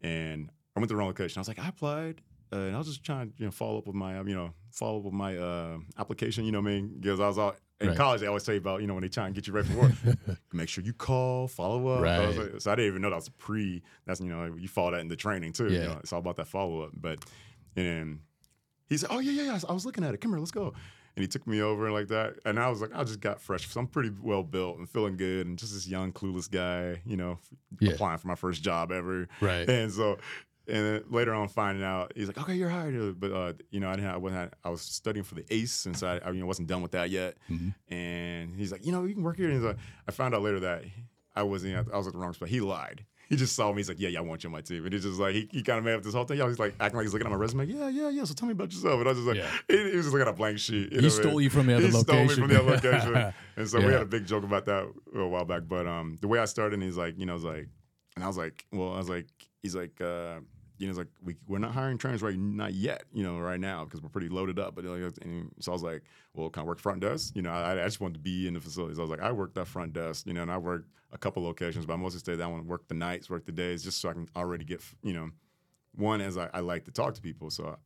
and I went to the wrong location. I was like I applied. Uh, and I was just trying to you know follow up with my you know follow up with my uh, application. You know what I mean? Because I was all in Right. college. They always you about you know when they try and get you ready for work make sure you call, follow up. I was like- so I didn't even know that was pre. That's you know you follow that in the training too. Yeah. You know, it's all about that follow up. But and he said, "Oh yeah, yeah, yeah. I was looking at it. Come here, let's go." And he took me over and like that. And I was like, I just got fresh. So I'm pretty well built and feeling good, and just this young clueless guy, you know, Yeah. applying for my first job ever. Right. And so. And then later on, finding out, he's like, "Okay, you're hired," but uh, you know, I didn't. I wasn't. I was studying for the ACE, and so I, I you know, wasn't done with that yet. Mhm. And he's like, "You know, you can work here." And he's like, I found out later that I wasn't. At, I was at the wrong spot. He lied. He just saw me. He's like, "Yeah, yeah, I want you on my team." And he's just like, he, he kind of made up this whole thing. Yeah, he's like acting like he's looking at my resume. Yeah, yeah, yeah. So tell me about yourself. And I was just like, Yeah. he, he was just looking at a blank sheet. He stole you from the other he stole me location. from the other location. and so we had a big joke about that a while back. But um, the way I started, and he's like, you know, I was like, and I was like, well, I was like, he's like, uh, you know, it's like we we're not hiring trainers right not yet, you know, right now because we're pretty loaded up. But like, so I was like, well, can I work front desk? You know, I, I just wanted to be in the facilities. I was like, I worked that front desk, you know, and I worked a couple locations, but I mostly stayed that one, work the nights, work the days, just so I can already get, you know, one as I, I like to talk to people. So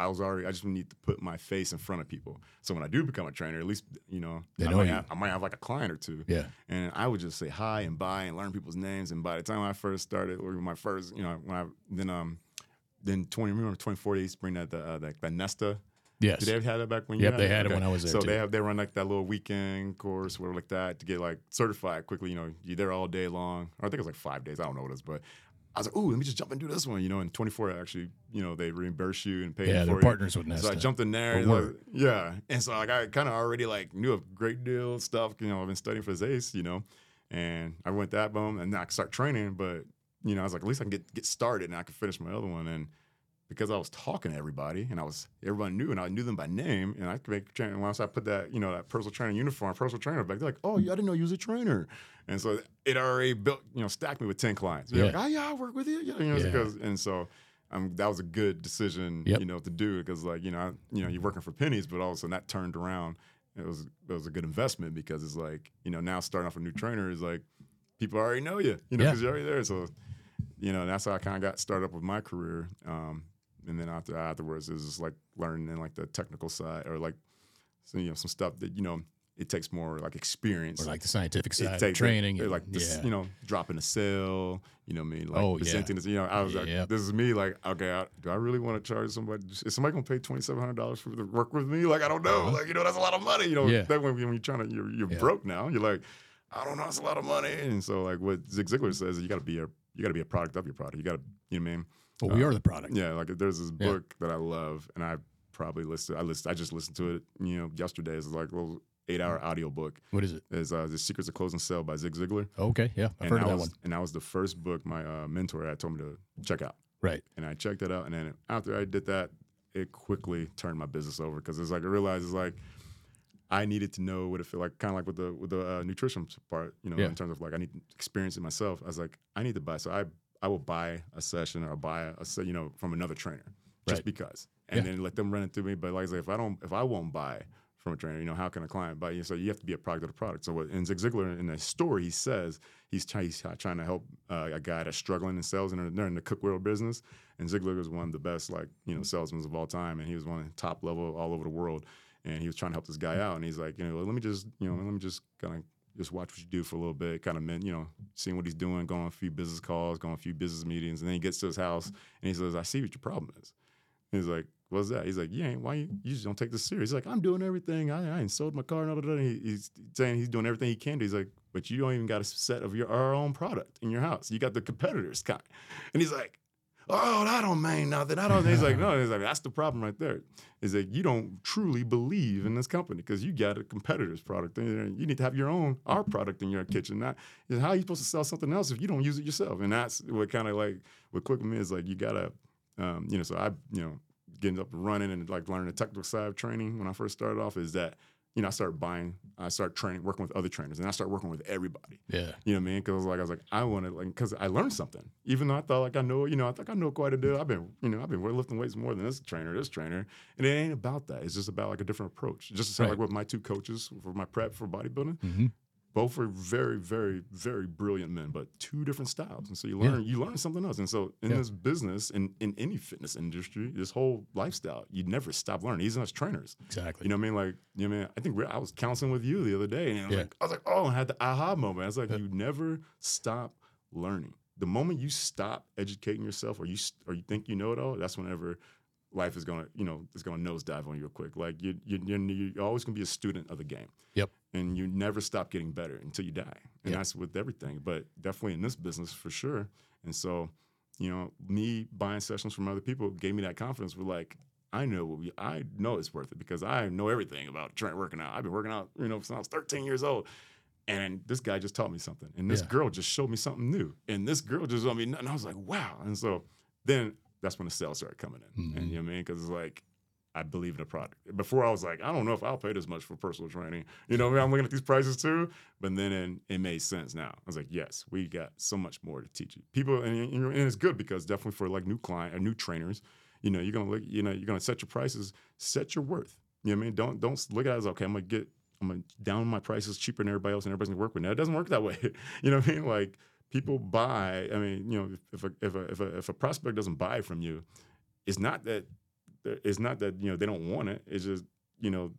I was already I just need to put my face in front of people. So when I do become a trainer, at least you know, They I, know might you. have, I might have like a client or two. Yeah. And I would just say hi and bye and learn people's names. And by the time I first started, or my first, you know, when I then um then twenty remember twenty four days bring that the uh, that, that Nesta. Yes. Did they have that back when you Yep, had they it? had it when I was there, So too. they have they run like that little weekend course, whatever like that, to get like certified quickly. You know, you're there all day long. Or I think it was like five days. I don't know what it is, but I was like, ooh, let me just jump and do this one. You know, in 24 actually, you know, they reimburse you and pay Yeah, you they're for partners with it. Nesta. So I jumped in there. And like, yeah, and so like I kind of already like knew a great deal of stuff. You know, I've been studying for this ACE. You know, and I went that boom, and then I could start training. But you know, I was like, at least I can get get started, and I could finish my other one. And because I was talking to everybody, and I was everyone knew, and I knew them by name, and I could make training. Once I put that, you know, that personal trainer uniform, personal trainer back, they're like, "Oh, yeah, I didn't know you was a trainer," and so it already built, you know, stacked me with ten clients. They're Yeah. like, "Oh yeah, I work with you," you know, Yeah. because and so. Um, that was a good decision, Yep. you know, to do because, like, you know, I, you know, you're working for pennies, but all of a sudden that turned around. It was it was a good investment because it's like, you know, now starting off a new trainer is like, people already know you, you know, Yeah. because you're already there. So, you know, that's how I kind of got started up with my career. Um, and then after afterwards, it was just like learning like the technical side or like, so, you know, some stuff that you know it takes more like experience. or like the scientific It side, takes- training, it- and- like this, yeah. you know, dropping a cell. You know, what I mean, like Oh, yeah. presenting this. You know, I was like, this is me. Like, okay, I, do I really want to charge somebody? Is somebody gonna pay twenty seven hundred dollars for the work with me? Like, I don't know. Uh-huh. Like, you know, that's a lot of money. You know, Yeah. that when, when you're trying to, you're, you're Yeah. broke now. You're like, I don't know, it's a lot of money. And so, like, what Zig Ziglar says, is you got to be a, you got to be a product of your product. You got to, you know, what I mean, well, we uh, are the product. yeah, like there's this Yeah. book that I love, and I probably listened. I listened. I just listened to it. You know, yesterday. It's like a little eight hour audio book. What is it? Is uh, the Secrets of Closing Sale by Zig Ziglar. Okay, yeah, I've and heard of that that was, one. And that was the first book my uh, mentor had told me to check out. Right. And I checked it out, and then after I did that, it quickly turned my business over because it's like I realized it's like I needed to know what it felt like, kind of like with the with the uh, nutrition part, you know, Yeah. in terms of like I need to experience it myself. I was like, I need to buy, so I I will buy a session or buy a you know from another trainer just Right. because, and Yeah. then let them run it through me. But like I say, if I don't, if I won't buy from a trainer, you know, how can a client buy you? So you have to be a product of the product. So what, in Zig Ziglar in the story, he says he's, try, he's trying to help uh, a guy that's struggling in sales and they're in the cookware business. And Ziglar was one of the best, like, you know, salesmen of all time. And he was one of the top level all over the world. And he was trying to help this guy out. And he's like, you know, let me just, you know, let me just kind of just watch what you do for a little bit, kind of, men, you know, seeing what he's doing, going on a few business calls, going a few business meetings. And then he gets to his house and he says, I see what your problem is. He's like, what's that? He's like, you ain't, why you, you just don't take this serious? He's like, I'm doing everything. I, I sold my car. And all that. And he, he's saying he's doing everything he can do. He's like, but you don't even got a set of your our own product in your house. You got the competitors kind. And he's like, oh, that don't mean nothing. I don't. He's like, no. He's like, that's the problem right there. Is that you don't truly believe in this company because you got a competitor's product. And you need to have your own our product in your kitchen. Not how are you supposed to sell something else if you don't use it yourself? And that's what kind of like what quick is like you gotta, um, you know. So I, you know, getting up and running and like learning the technical side of training when I first started off is that. You know, I started buying, I started training, working with other trainers, and I started working with everybody. Yeah. You know what I mean? Because like I was like, I want to like, because I learned something. Even though I thought like I know, you know, I think I know quite a bit. I've been, you know, I've been lifting weights more than this trainer, this trainer, and it ain't about that. It's just about like a different approach. Just to Right. like with my two coaches for my prep for bodybuilding, hmm both were very, very, very brilliant men, but two different styles. And so you Yeah. learn, you learn something else. And so in Yeah. this business and in any fitness industry, this whole lifestyle, you never stop learning. Even as trainers, Exactly. you know what I mean? Like, you know what I mean? I think I was counseling with you the other day, and I was, Yeah. like, I was like, oh, I had the aha moment. I was like, Yeah. you never stop learning. The moment you stop educating yourself, or you or you think you know it all, that's whenever life is gonna, you know, is gonna nosedive on you real quick. Like you, you, you're, you're always gonna be a student of the game. Yep. And you never stop getting better until you die, and Yep. that's with everything. But definitely in this business for sure. And so, you know, me buying sessions from other people gave me that confidence. We're like, I know what we, I know it's worth it because I know everything about trying working out. I've been working out, you know, since I was 13 years old. And this guy just taught me something. And this Yeah. girl just showed me something new. And this girl just told me, and I was like, wow. And so then that's when the sales started coming in. And Mhm. you know what I mean? Because it's like, I believe in a product. Before I was like, I don't know if I'll pay this much for personal training. You know, I'm looking at these prices too. But then it, it made sense now. I was like, yes, we got so much more to teach you. People, and, and it's good because definitely for like new client or new trainers, you know, you're gonna look, you know, you're gonna set your prices, set your worth. You know what I mean? Don't don't look at it as okay, I'm gonna get I'm gonna down my prices cheaper than everybody else and everybody's gonna work with me. It doesn't work that way. you know what I mean? Like people buy, I mean, you know, if a if a if a, if a prospect doesn't buy from you, it's not that it's not that you know they don't want it. It's just you know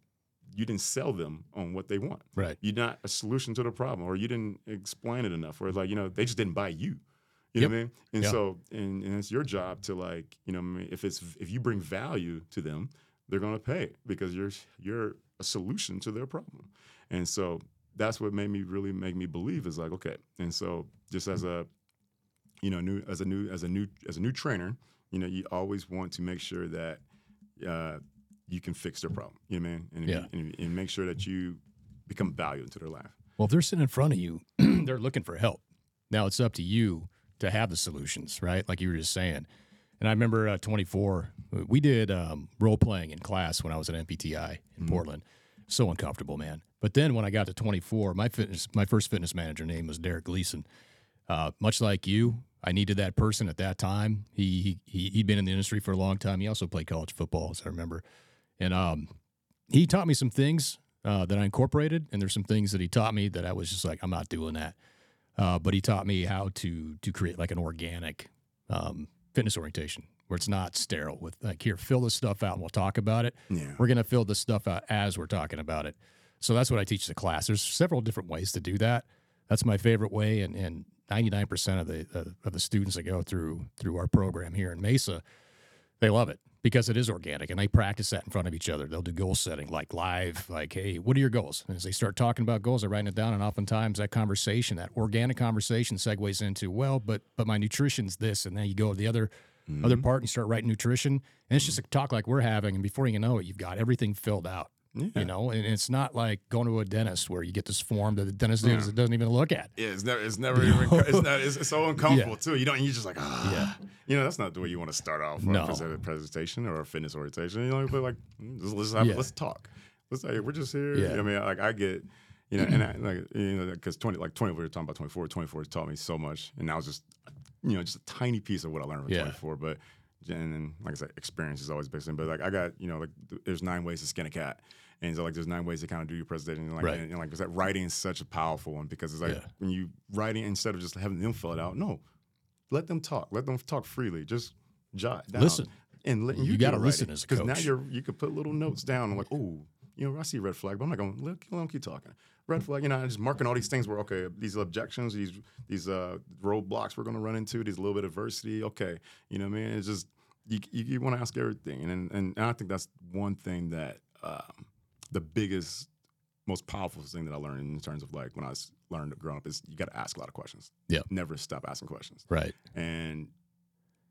you didn't sell them on what they want. Right. You're not a solution to the problem, or you didn't explain it enough, or it's like you know they just didn't buy you. You Yep. know what I mean? And Yeah. so, and, and it's your job to like, you know, what I mean, if it's if you bring value to them, they're gonna pay because you're you're a solution to their problem. And so that's what made me really make me believe is like, okay. And so just as a, you know, new as a new as a new as a new trainer, you know, you always want to make sure that uh, you can fix their problem. You know what I mean? And, Yeah. and, and make sure that you become value into their life. Well, if they're sitting in front of you, they're looking for help. Now it's up to you to have the solutions, right? Like you were just saying. And I remember uh, 24, we did um, role playing in class when I was at NPTI in Portland. So uncomfortable, man. But then when I got to 24, my fitness, my first fitness manager name was Derek Gleason. Uh, much like you, I needed that person at that time. He, he he he'd been in the industry for a long time. He also played college football, as I remember. And um, he taught me some things uh, that I incorporated, and there's some things that he taught me that I was just like, I'm not doing that. Uh, but he taught me how to to create like an organic um, fitness orientation where it's not sterile. With like, here, fill this stuff out, and we'll talk about it. Yeah. We're gonna fill this stuff out as we're talking about it. So that's what I teach the class. There's several different ways to do that. That's my favorite way, and and 99% of the uh, of the students that go through through our program here in Mesa, they love it because it is organic and they practice that in front of each other. They'll do goal setting like live, like, hey, what are your goals? And as they start talking about goals, they're writing it down. And oftentimes that conversation, that organic conversation segues into, well, but but my nutrition's this. And then you go to the other other part and you start writing nutrition. And it's just a talk like we're having. And before you know it, you've got everything filled out. Yeah. You know, and it's not like going to a dentist where you get this form that the dentist does- doesn't even look at. Yeah, it's never, it's never even, it's, not, it's, it's so uncomfortable too. You don't, you're just like, ah, Yeah. You know, that's not the way you want to start off No. a presentation or a fitness orientation. You know, but like, let's, let's, have, Yeah. let's talk. Let's say we're just here. Yeah. I mean, like I get, you know, and I, like you know, because twenty, like twenty, we were talking about 24. 24 has taught me so much, and that was just, you know, just a tiny piece of what I learned from Yeah. 24. But and then, like I said, experience is always based in. But like I got, you know, like th- there's nine ways to skin a cat. And so, like, there's nine ways to kind of do your presentation. And like, Right. and, and, like, is that writing is such a powerful one because it's like Yeah. when you writing instead of just having them fill it out. No, let them talk. Let them talk freely. Just jot down. Listen. and let You you, gotta do the listen as a because now you're you could put little notes down. like, oh, you know, I see a red flag, but I'm not going. Let, let them keep talking. Red flag. You know, I'm just marking all these things where okay, these objections, these these uh, roadblocks we're going to run into, these little bit of adversity. Okay, you know what I mean? It's just you you, you want to ask everything, and, and and I think that's one thing that um, the biggest most powerful thing that I learned in terms of like when I was learned growing up is you got to ask a lot of questions. Yeah. Never stop asking questions. Right. And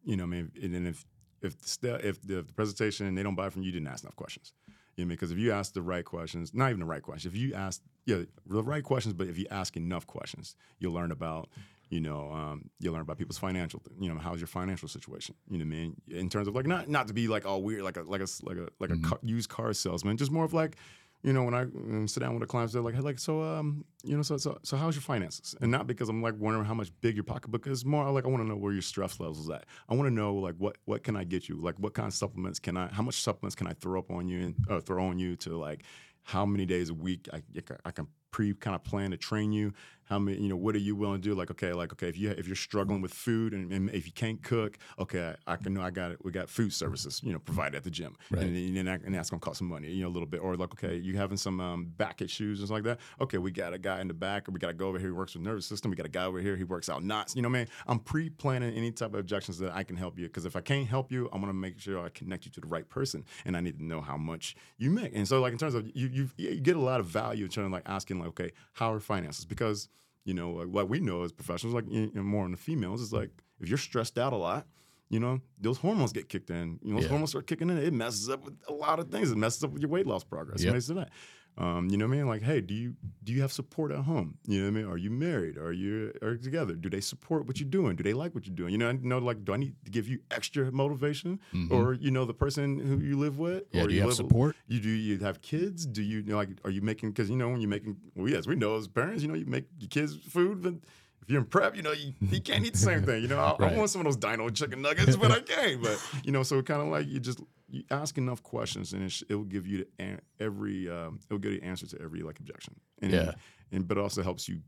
you know, I mean, and then if if the, if the, if the presentation and they don't buy from you, you didn't ask enough questions. You know, because if you ask the right questions, not even the right questions, if you ask yeah the right questions, but if you ask enough questions, you'll learn about you know um, you'll learn about people's financial you know how's your financial situation you know what I mean? In terms of like not not to be like all weird like a like a like a like a car, used car salesman, just more of like you know, when I sit down with a client, they're like, hey, like, so, um, you know, so, so, so, how's your finances? And not because I'm like wondering how much big your pocketbook is. More like I want to know where your stress levels is at. I want to know like what what can I get you? Like what kind of supplements can I? How much supplements can I throw up on you and uh, throw on you to like how many days a week I, I can pre kind of plan to train you? How many, you know, what are you willing to do? Like, okay, like, okay, if you if you're struggling with food and, and if you can't cook, okay, I, I can know I got it. We got food services, you know, provided at the gym, Right. and, and, that- and that's gonna cost some money, you know, a little bit. Or like, okay, you having some um, back issues and stuff like that. Okay, we got a guy in the back, or we got to go over here who works with nervous system. We got a guy over here he works out knots. You know, what I mean, I'm pre-planning any type of objections that I can help you because if I can't help you, I'm gonna make sure I connect you to the right person, and I need to know how much you make. And so, like in terms of you, you, you get a lot of value in terms of like asking, like, okay, how are finances? Because you know, like what we know as professionals, like you know, more on the females, is like if you're stressed out a lot, you know, those hormones get kicked in. You know, those Yeah. hormones start kicking in. It messes up with a lot of things. It messes up with your weight loss progress. Yep. It messes up that. Um, you know what I mean? Like, hey, do you do you have support at home? You know what I mean? Are you married? Are you are you together? Do they support what you're doing? Do they like what you're doing? You know, I know like, do I need to give you extra motivation, or you know, the person who you live with? Mm-hmm. Yeah, or do you have live- support? You do you have kids? Do you, you know, like are you making because you know when you're making well yes we know as parents you know you make your kids food but if you're in prep you know you, you can't eat the same thing you know I, Right. I want some of those dino chicken nuggets but I can't but you know so kind of like you just you ask enough questions and it, sh- it will give you the an- every um, it will give you answer to every like objection and Yeah. and but it also helps you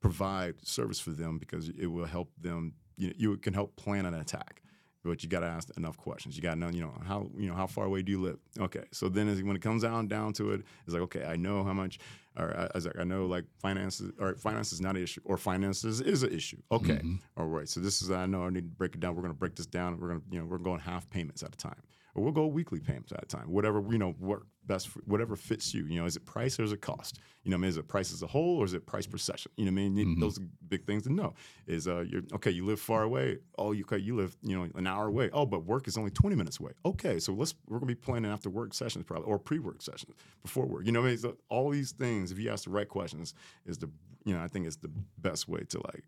provide service for them because it will help them. You know, you can help plan an attack, but you got to ask enough questions. You got to know, you know, how you know how far away do you live? Okay, so then as, when it comes down down to it, it's like okay, I know how much, or uh, I, I was like, I know like finances, or finance is not an issue, or finances is an issue. Okay, mm-hmm. all right. So this is I know I need to break it down. We're going to break this down. We're going to you know we're going half payments at a time. Or we'll go weekly payments at a time. Whatever you know, work best, for, whatever fits you. You know, is it price or is it cost? You know, I mean, is it price as a whole or is it price per session? You know, what I mean, You- those are big things to know. Is uh, you're okay? You live far away. Oh, you okay? You live you know an hour away. Oh, but work is only twenty minutes away. Okay, so let's we're gonna be planning after work sessions probably or pre work sessions before work. You know, what I mean, so all these things. If you ask the right questions, is the you know I think it's the best way to like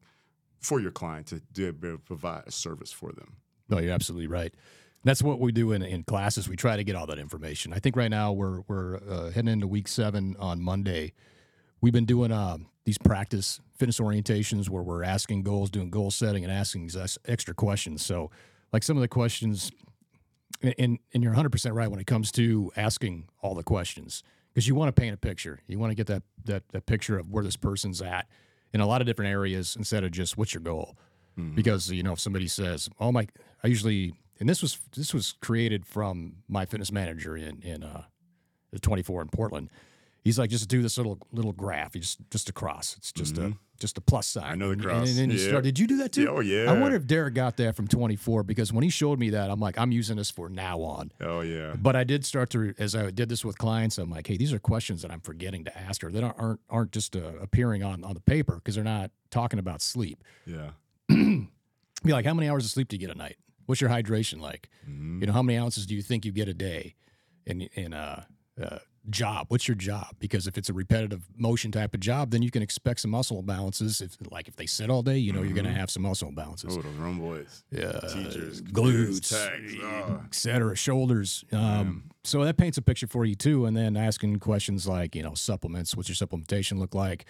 for your client to to provide a service for them. No, you're absolutely right. That's what we do in, in classes. We try to get all that information. I think right now we're we're uh, heading into week seven on Monday. We've been doing uh, these practice fitness orientations where we're asking goals, doing goal setting, and asking extra questions. So, like some of the questions, and and you're 100 percent right when it comes to asking all the questions because you want to paint a picture. You want to get that that that picture of where this person's at in a lot of different areas instead of just what's your goal because you know if somebody says oh my i usually and this was this was created from my fitness manager in in uh the 24 in portland he's like just do this little little graph you just just a cross it's just a just a plus sign Mm-hmm. I know the And- cross. and then you Yeah. start did you do that too oh, yeah. i wonder if derek got that from 24 because when he showed me that i'm like i'm using this for now on Oh yeah. but I did start to, as I did this with clients, I'm like, hey, these are questions that I'm forgetting to ask her. They don't, aren't aren't just uh, appearing on on the paper because they're not talking about sleep. Yeah. Be like, how many hours of sleep do you get a night? What's your hydration like? Mm-hmm. You know, how many ounces do you think you get a day? In in a, uh job, what's your job? Because if it's a repetitive motion type of job, then you can expect some muscle balances. If like if they sit all day, you know, you're going to have some muscle balances. Oh, those room boys. Yeah, Teachers, glutes, oh. et cetera, shoulders. Um, so that paints a picture for you too. And then asking questions like, you know, supplements. What's your supplementation look like?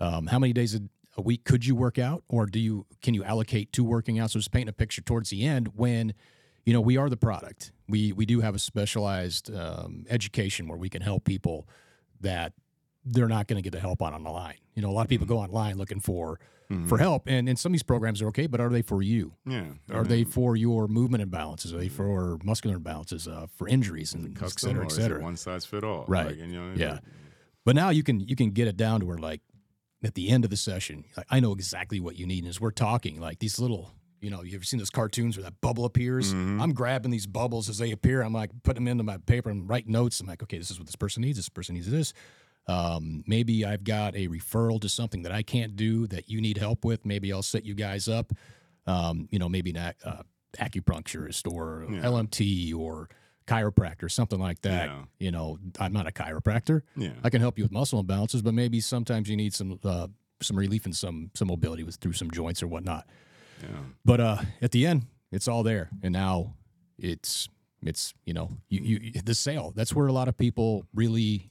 Um, how many days a, week could you work out, or do you can you allocate to working out? So just paint a picture towards the end when, you know, we are the product. We we do have a specialized um, education where we can help people that they're not going to get the help on online. You know, a lot of people go online looking for for help, and and some of these programs are okay, but are they for you? Yeah. Are they for your movement imbalances? Are they for muscular imbalances? Uh, for injuries and et cetera, et cetera. one size fit all? Right. Like, and, you know, Yeah. But now you can you can get it down to where like at the end of the session, like, I know exactly what you need. And as we're talking, like these little, you know, you ever seen those cartoons where that bubble appears? I'm grabbing these bubbles as they appear. I'm like putting them into my paper and write notes. I'm like, okay, this is what this person needs. This person needs this. Um, maybe I've got a referral to something that I can't do that you need help with. Maybe I'll set you guys up. Um, you know, maybe an ac- uh, acupuncturist or Yeah. LMT or chiropractor, something like that. Yeah. You know, I'm not a chiropractor. Yeah. I can help you with muscle imbalances, but maybe sometimes you need some uh, some relief and some some mobility with through some joints or whatnot. Yeah. But uh, at the end, it's all there, and now it's it's you know you, you the sale. That's where a lot of people really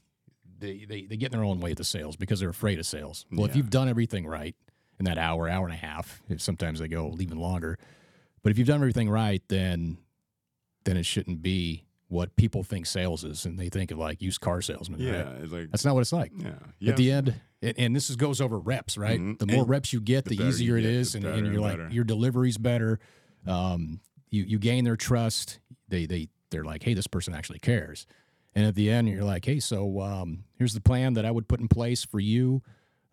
they, they they get in their own way at the sales because they're afraid of sales. Well, if you've done everything right in that hour, hour and a half, if sometimes they go even longer, but if you've done everything right, then then it shouldn't be what people think sales is, and they think of like used car salesman. right? Yeah. It's like, That's not what it's like. yeah. At the end, and, and this is, goes over reps, right? Mhm. The more And reps you get, the the, easier it get, is, and, and you're like better. your delivery's better. Um, you you gain their trust. They they they're like, hey, this person actually cares. And at the end, you're like, hey, so um, here's the plan that I would put in place for you.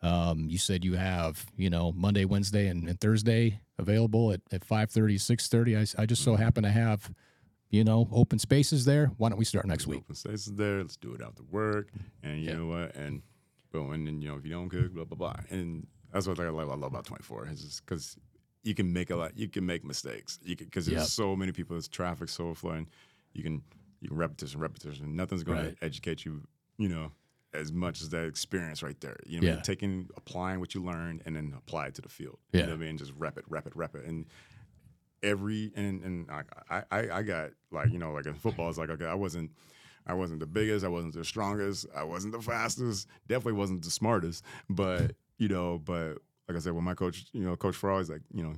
Um, you said you have, you know, Monday, Wednesday, and, and Thursday available at, at 5.30, 6.30. I just so Mm-hmm. happen to have, you know, open spaces there. Why don't we start next week? Open spaces there. Let's do it after work. And you Yeah. know what? And boom. And then, you know, if you don't cook, blah, blah, blah. And that's what I love, I love about 24 is just because you can make a lot, you can make mistakes. You can, because there's Yep. so many people, there's traffic so flowing. You can, you can repetition, repetition. Nothing's going Right. to educate you, you know, as much as that experience right there. You know, what I mean? Taking applying what you learned and then apply it to the field. You know what I mean? Just rep it, rep it, rep it, and every and and I I, I got like you know like in football it's like okay I wasn't. I wasn't the biggest. I wasn't the strongest. I wasn't the fastest. Definitely wasn't the smartest. But you know, but like I said, when my coach, you know, Coach is like, you know,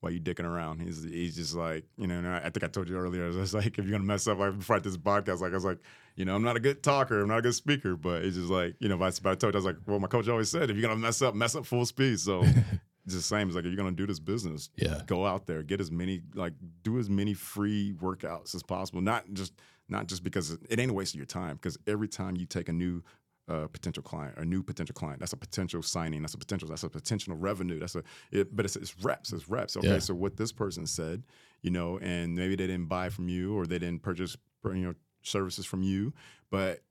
why you dicking around? He's he's just like, you know, I, I think I told you earlier, I was like, if you're gonna mess up like before this podcast, like I was like, you know, I'm not a good talker, I'm not a good speaker, but it's just like, you know, but I, but I told you, I was like, well, my coach always said, if you're gonna mess up, mess up full speed. So it's the same. It's like if you're gonna do this business, Yeah. go out there, get as many like do as many free workouts as possible. Not just not just because it ain't a waste of your time. Because every time you take a new uh, potential client, a new potential client, that's a potential signing. That's a potential. That's a potential revenue. That's a. It, but it's, it's reps. It's reps. Okay. Yeah. So what this person said, you know, and maybe they didn't buy from you or they didn't purchase, you know, services from you, but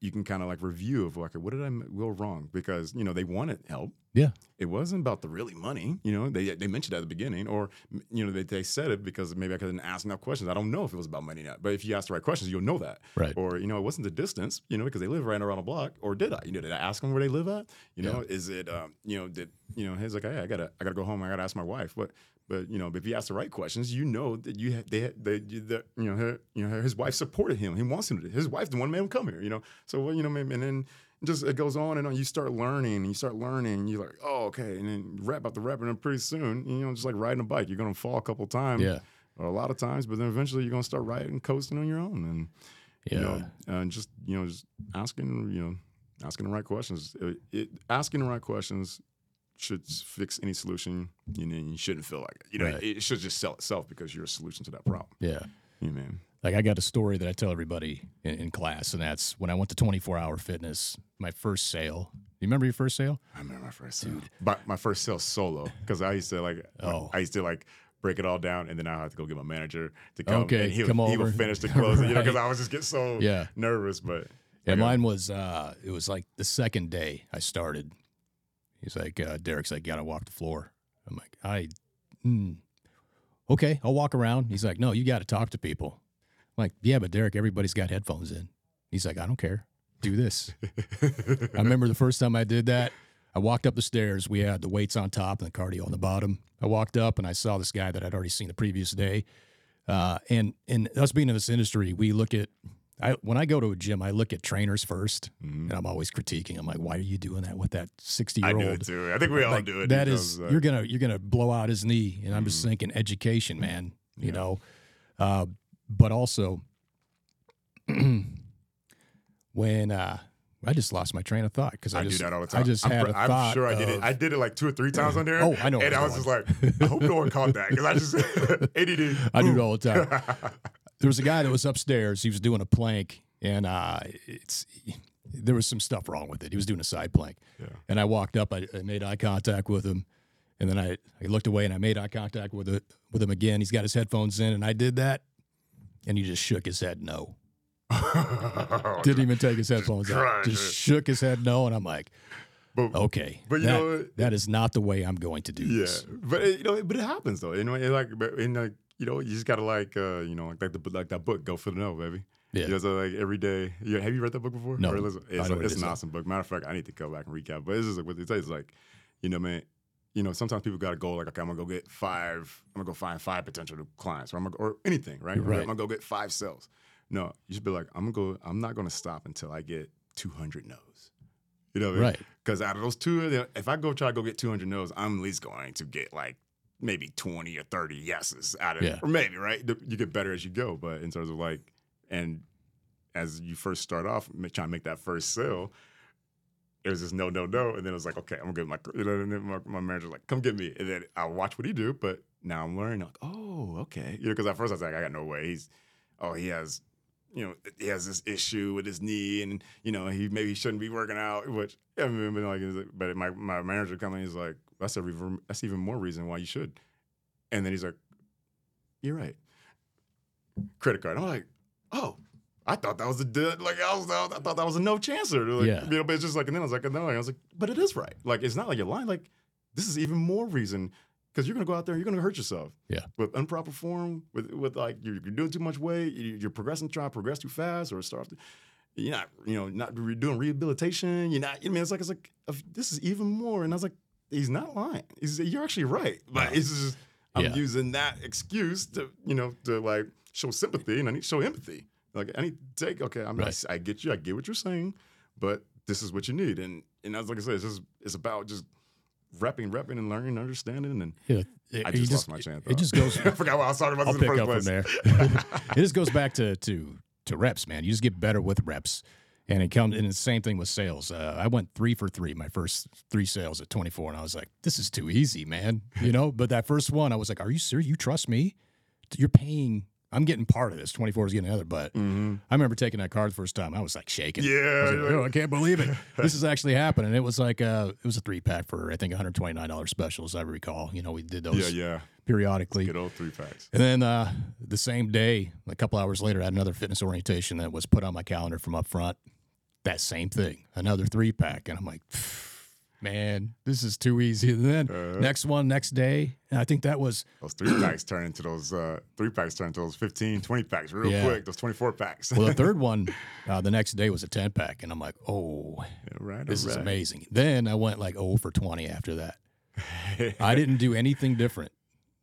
you can kind of like review of like what did I go wrong because you know they wanted help Yeah. it wasn't about the really money. You know, they they mentioned at the beginning, or you know, they, they said it because maybe I couldn't ask enough questions. I don't know if it was about money or not. But if you ask the right questions, you'll know that. Right. Or you know, it wasn't the distance. You know, because they live right around the block. Or did I? You know, did I ask them where they live at? You know, is it um, you know, did you know? He's like, hey, I gotta I gotta go home. I gotta ask my wife. But but you know, if you ask the right questions, you know that you they they you- you know her you know his wife supported him. He wants him to. His wife the one made him come here. You know, so well, you know, and then just it goes on and on. You start learning, and you start learning. And you're like, oh, okay, and then rep after rep, and then pretty soon, you know, just like riding a bike, you're gonna fall a couple times, Yeah. or a lot of times, but then eventually you're gonna start riding, and coasting on your own, and Yeah. you know, and just you know, just asking, you know, asking the right questions. It, it, asking the right questions should fix any solution. and then you shouldn't feel like it. You know, Right. it, should just sell itself because you're a solution to that problem. yeah. You know, man. Like I got a story that I tell everybody in, in class, and that's when I went to 24 Hour Fitness, my first sale. You remember your first sale? I remember my first sale. But my first sale solo because I used to like. Oh. I used to like break it all down, and then I had to go get my manager to come. Okay, and he come would, he would over. finish the closing. You know, because I was just get so Yeah. nervous. But Yeah, mine was uh it was like the second day I started. He's like, uh, Derek's like, gotta walk the floor. I'm like, I mm, okay, I'll walk around. He's like, No, you gotta talk to people. I'm like, yeah, but Derek, everybody's got headphones in. He's like, I don't care. Do this. I remember the first time I did that. I walked up the stairs. We had the weights on top and the cardio on the bottom. I walked up and I saw this guy that I'd already seen the previous day. Uh, and and us being in this industry, we look at I when I go to a gym, I look at trainers 1st and I'm always critiquing. I'm like, why are you doing that with that 60 year old? I do it too. I think we all Like, do it. That is, you're gonna you're gonna blow out his knee, and I'm just Mm-hmm. thinking education, man. You know, uh, but also when uh, I just lost my train of thought because I, I just do that all the time. I just I'm, had pr- a I'm thought. sure I did it. I did it like two or three times on there. Oh, I know And I was just like, I hope no one caught that because I just ADD. I do it all the time. There was a guy that was upstairs. He was doing a plank, and uh, it's there was some stuff wrong with it. He was doing a side plank, Yeah. and I walked up. I, I made eye contact with him, and then I, I looked away and I made eye contact with it with him again. He's got his headphones in, and I did that, and he just shook his head no. Didn't even take his headphones out. Just dude. shook his head no, and I'm like, But- okay, but you that, know what? that is not the way I'm going to do Yeah, this. but it, you know, but it happens though. You know, like, in like, you know, you just gotta like, uh, you know, like the like that book, Go for the No, baby. Yeah. You know, so like every day. Yeah, have you read that book before? No. Listen- it's, it's an awesome book. Matter of fact, I need to go back and recap. But it's just like what it says is like, you know, man. You know, sometimes people got to go like, okay, I'm gonna go get five. I'm gonna go find five potential clients, or I'm gonna, or anything, right? Right. I'm gonna go get five sales. No, you should be like, I'm gonna go. I'm not gonna stop until I get 200 no's. You know, what Right. Because out of those two, if I go try to go get 200 no's, I'm at least going to get like maybe 20 or 30 yeses out of Yeah. it. Or maybe, right? You get better as you go. But in terms of like, and as you first start off trying to make that first sale, it was just no, no, no. And then it was like, okay, I'm gonna get my, you know, and then my, my manager's like, come get me. And then I'll watch what he do. But now I'm learning, like, oh, okay. You know, because at first I was like, I got no way. He's, oh, he has, you know, he has this issue with his knee, and you know, he maybe shouldn't be working out. Which I mean, but like- but my my manager coming, he's like, that's a rever- that's even more reason why you should. And then he's like, you're right. Credit card. I'm like, oh. I thought that was a dead, like I was, I thought that was a no chancer. Like, Yeah. you know, but it's just like, and then I was like, no, I was like, but it is right. Like, it's not like you're lying. Like, this is even more reason because you're gonna go out there, and you're gonna hurt yourself. Yeah. With improper form, with with like you're, you're doing too much weight, you- you're progressing, trying to progress too fast, or start. you're not, you know, not re- doing rehabilitation. You're not. I mean, it's like it's like this is even more. And I was like, he's not lying. He's you're actually right, but it's just I'm Yeah. using that excuse to you know to like show sympathy and I need to show empathy. Like I need to take okay, I'm Right. I get you, I get what you're saying, but this is what you need. And and I was like I said, it's just it's about just repping, repping, and learning, and understanding. And Yeah, it, I you just, lost my chance. It just goes. I forgot what I was talking about I'll pick up first from there. it just goes back to to to reps, man. You just get better with reps, and it comes. And the same thing with sales. Uh, I went three for three my first three sales at 24, and I was like, "This is too easy, man." You know. But that first one, I was like, "Are you serious? You trust me? You're paying." I'm getting part of this. 24 is getting another, but Mhm. I remember taking that card the first time. I was like shaking. Yeah, was like, "Oh, I can't believe it. this is actually happening. It was like uh, it was a three pack for I think 129 dollars special, as I recall. You know, we did those yeah, yeah. periodically. Good old three packs. And then uh, the same day, a couple hours later, I had another fitness orientation that was put on my calendar from up front. That same thing, another three pack. And I'm like, man, this is too easy. And then Uh-huh. next one, next day, and I think that was, Those three packs turn into those uh, three packs turn into those 15, 20 packs real Yeah. quick. Those 24 packs. well, the third one, uh, the next day was a 10 pack. And I'm like, oh, Yeah, right, this is amazing. Then I went like 0 for 20 after that. I didn't do anything different.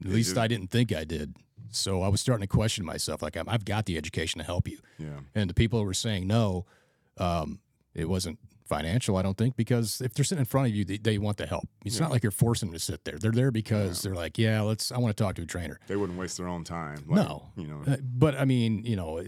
At least just- I didn't think I did. So I was starting to question myself. Like, I'm, I've got the education to help you. Yeah. and the people who were saying no, um, it wasn't financial. I don't think because if they're sitting in front of you, they, they want the help. It's not like you're forcing them to sit there. They're there because they're like, yeah, let's. I want to talk to a trainer. They wouldn't waste their own time. Like, no, You know, Uh, but I mean, you know,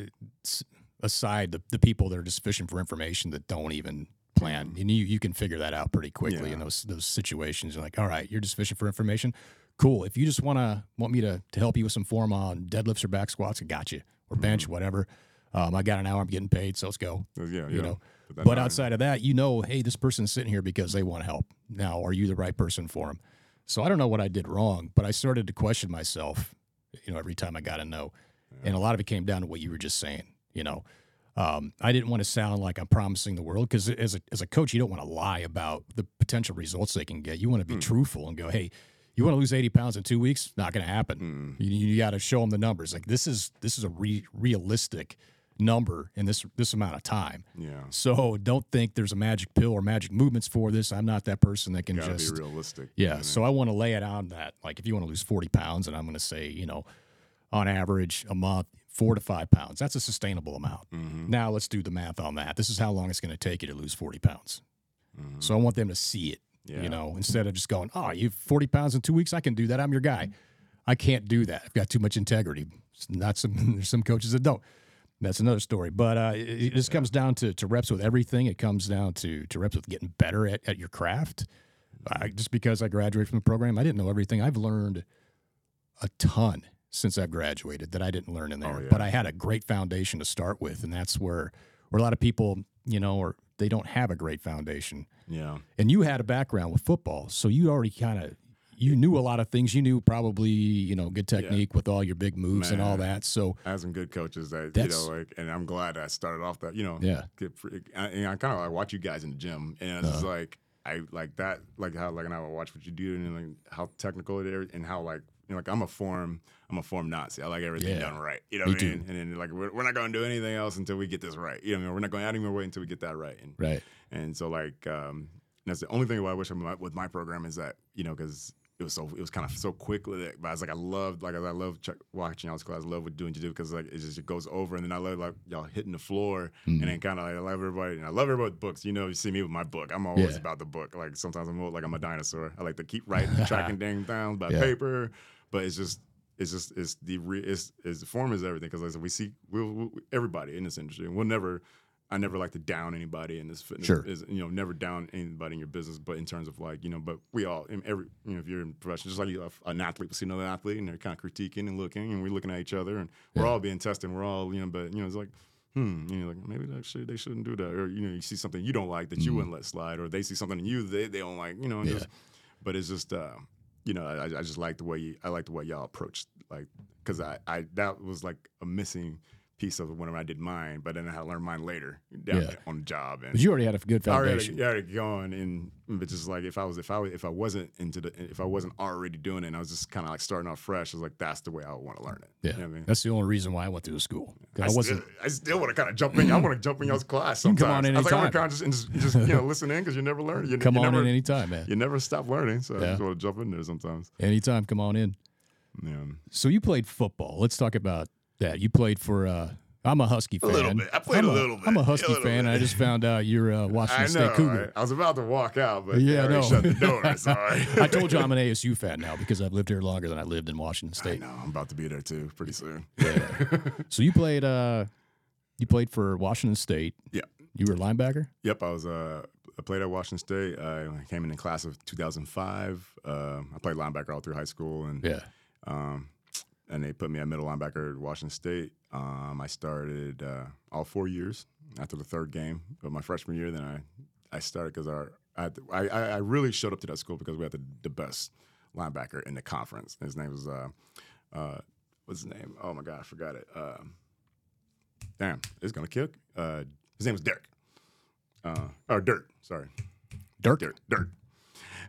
aside the the people that are just fishing for information that don't even plan, and you you can figure that out pretty quickly in Mm-hmm. Those those situations. You're like, all right, you're just fishing for information. Cool. If you just want to want me to to help you with some form on deadlifts or back squats, I got you. Or bench, Mm-hmm. whatever. Um, I got an hour. I'm getting paid, so let's go yeah, yeah. you know. that But outside of that, you know, hey, this person's sitting here because they want help. Now, are you the right person for them? So I don't know what I did wrong, but I started to question myself, you know, every time I got a no. And a lot of it came down to what you were just saying, you know. Um, I didn't want to sound like I'm promising the world because as a, as a coach, you don't want to lie about the potential results they can get. You want to be Hmm. truthful and go, hey, you want to lose 80 pounds in two weeks? Not going to happen. Mm. You, you got to show them the numbers. Like this is this is a re- realistic number in this this amount of time. Yeah. So don't think there's a magic pill or magic movements for this. I'm not that person that can just be realistic. yeah. So I want to lay it on that. Like if you want to lose 40 pounds, and I'm going to say you know, on average a month four to five pounds. That's a sustainable amount. Mhm, Now let's do the math on that. This is how long it's going to take you to lose 40 pounds. mhm. So I want them to see it. Yeah. You know, instead of just going, oh, you 40 pounds in two weeks, I can do that. I'm your guy. I can't do that. I've got too much integrity. It's not some there's some coaches that don't. That's another story. But uh, it, just comes down to, to reps with everything. It comes down to to reps with getting better at, at your craft. I, just because I graduated from the program, I didn't know everything. I've learned a ton since I've graduated that I didn't learn in there. Oh, yeah. But I had a great foundation to start with, and that's where where a lot of people, you know, or they don't have a great foundation Yeah. and you had a background with football, so you already kind of you knew a lot of things. You knew probably you know good technique with all your big moves and all that. So I had some good coaches that you know, like, and I'm glad I started off that. You know, yeah, get free, and I kind of like watch you guys in the gym, and it's Uh-huh. like I like that, like how like and I would watch what you do, and like how technical it is, and how like you know, like I'm a form, I'm a form Nazi. I like everything Yeah. done right. You know Me what I too. mean? And then like we're, we're not going to do anything else until we get this right. You know, what I mean? we're not going to add any more weight until we get that right. And right. and so like um, that's the only thing I wish I'm with my program is that you know because it was so it was kind of so quick with it. But I was like I loved like I love watching y'all's class. I love what doing you do because like it just it goes over and then I love like y'all hitting the floor Mhm. and then kind of like I love everybody and I love everybody with books. You know, you see me with my book. I'm always Yeah. about the book. Like sometimes I'm like I'm a dinosaur. I like to keep writing, tracking things down by Yeah. paper. But it's just it's just it's the re, it's, it's the form is everything because like I said, we see we'll, we everybody in this industry and we'll never. I never like to down anybody in this fitness. Sure. Is, you know, never down anybody in your business, but in terms of like, you know, but we all, in every, you know, if you're in profession, just like you, an athlete will see another athlete and they're kind of critiquing and looking and we're looking at each other and we're all being tested. And we're all, you know, but, you know, it's like, hmm, you know, like maybe they, should, they shouldn't do that. Or, you know, you see something you don't like that you Mhm. wouldn't let slide or they see something in you they, they don't like, you know, and Yeah. just, but it's just, uh, you know, I, I just like the way you, I like the way y'all approach, like, cause I, I, that was like a missing piece of it when I did mine, but then I had to learn mine later down Yeah. on the job. And But you already had a good I already, foundation. it- already going, and but just like if I was if I if I wasn't into the if I wasn't already doing it, and I was just kind of like starting off fresh. I was like, that's the way I want to learn it. Yeah, You know what I mean. that's the only reason why I went to school. school. 'Cause I, wasn't. Still, I still want to kind of jump in. I want to jump in y'all's class You can sometimes. come on in I was like, I want to kind of just, and just, just you know listen in because you never learn. You, come you on never, in anytime, man. You never stop learning, so I just want to jump in there sometimes. Anytime, come on in. Yeah. So you played football. Let's talk about that. You played for. uh I'm a Husky fan. A little bit. I played I'm a little bit. I'm a A Husky little fan. bit. I just found out you're a Washington I State know. Cougar. I, I was about to walk out, but Yeah, yeah, I I know. shut the door. Sorry. I told you I'm an ASU fan now because I've lived here longer than I lived in Washington State. No, I'm about to be there too pretty soon. Yeah. So you played. uh You played for Washington State. Yeah. You were a linebacker. Yep, I was. Uh, I played at Washington State. I came in the class of 2005. Uh, I played linebacker all through high school, and Yeah. um, and they put me at middle linebacker at Washington State. Um, I started uh, all four years after the third game of my freshman year. Then I I started because our I, I I really showed up to that school because we had the, the best linebacker in the conference. His name was uh, uh, what's his name? Oh my god, I forgot it. Um, damn, it's gonna kill. Uh, his name was Derek. Uh, or Dirt. Sorry, Dirk. Dirt. Dirt.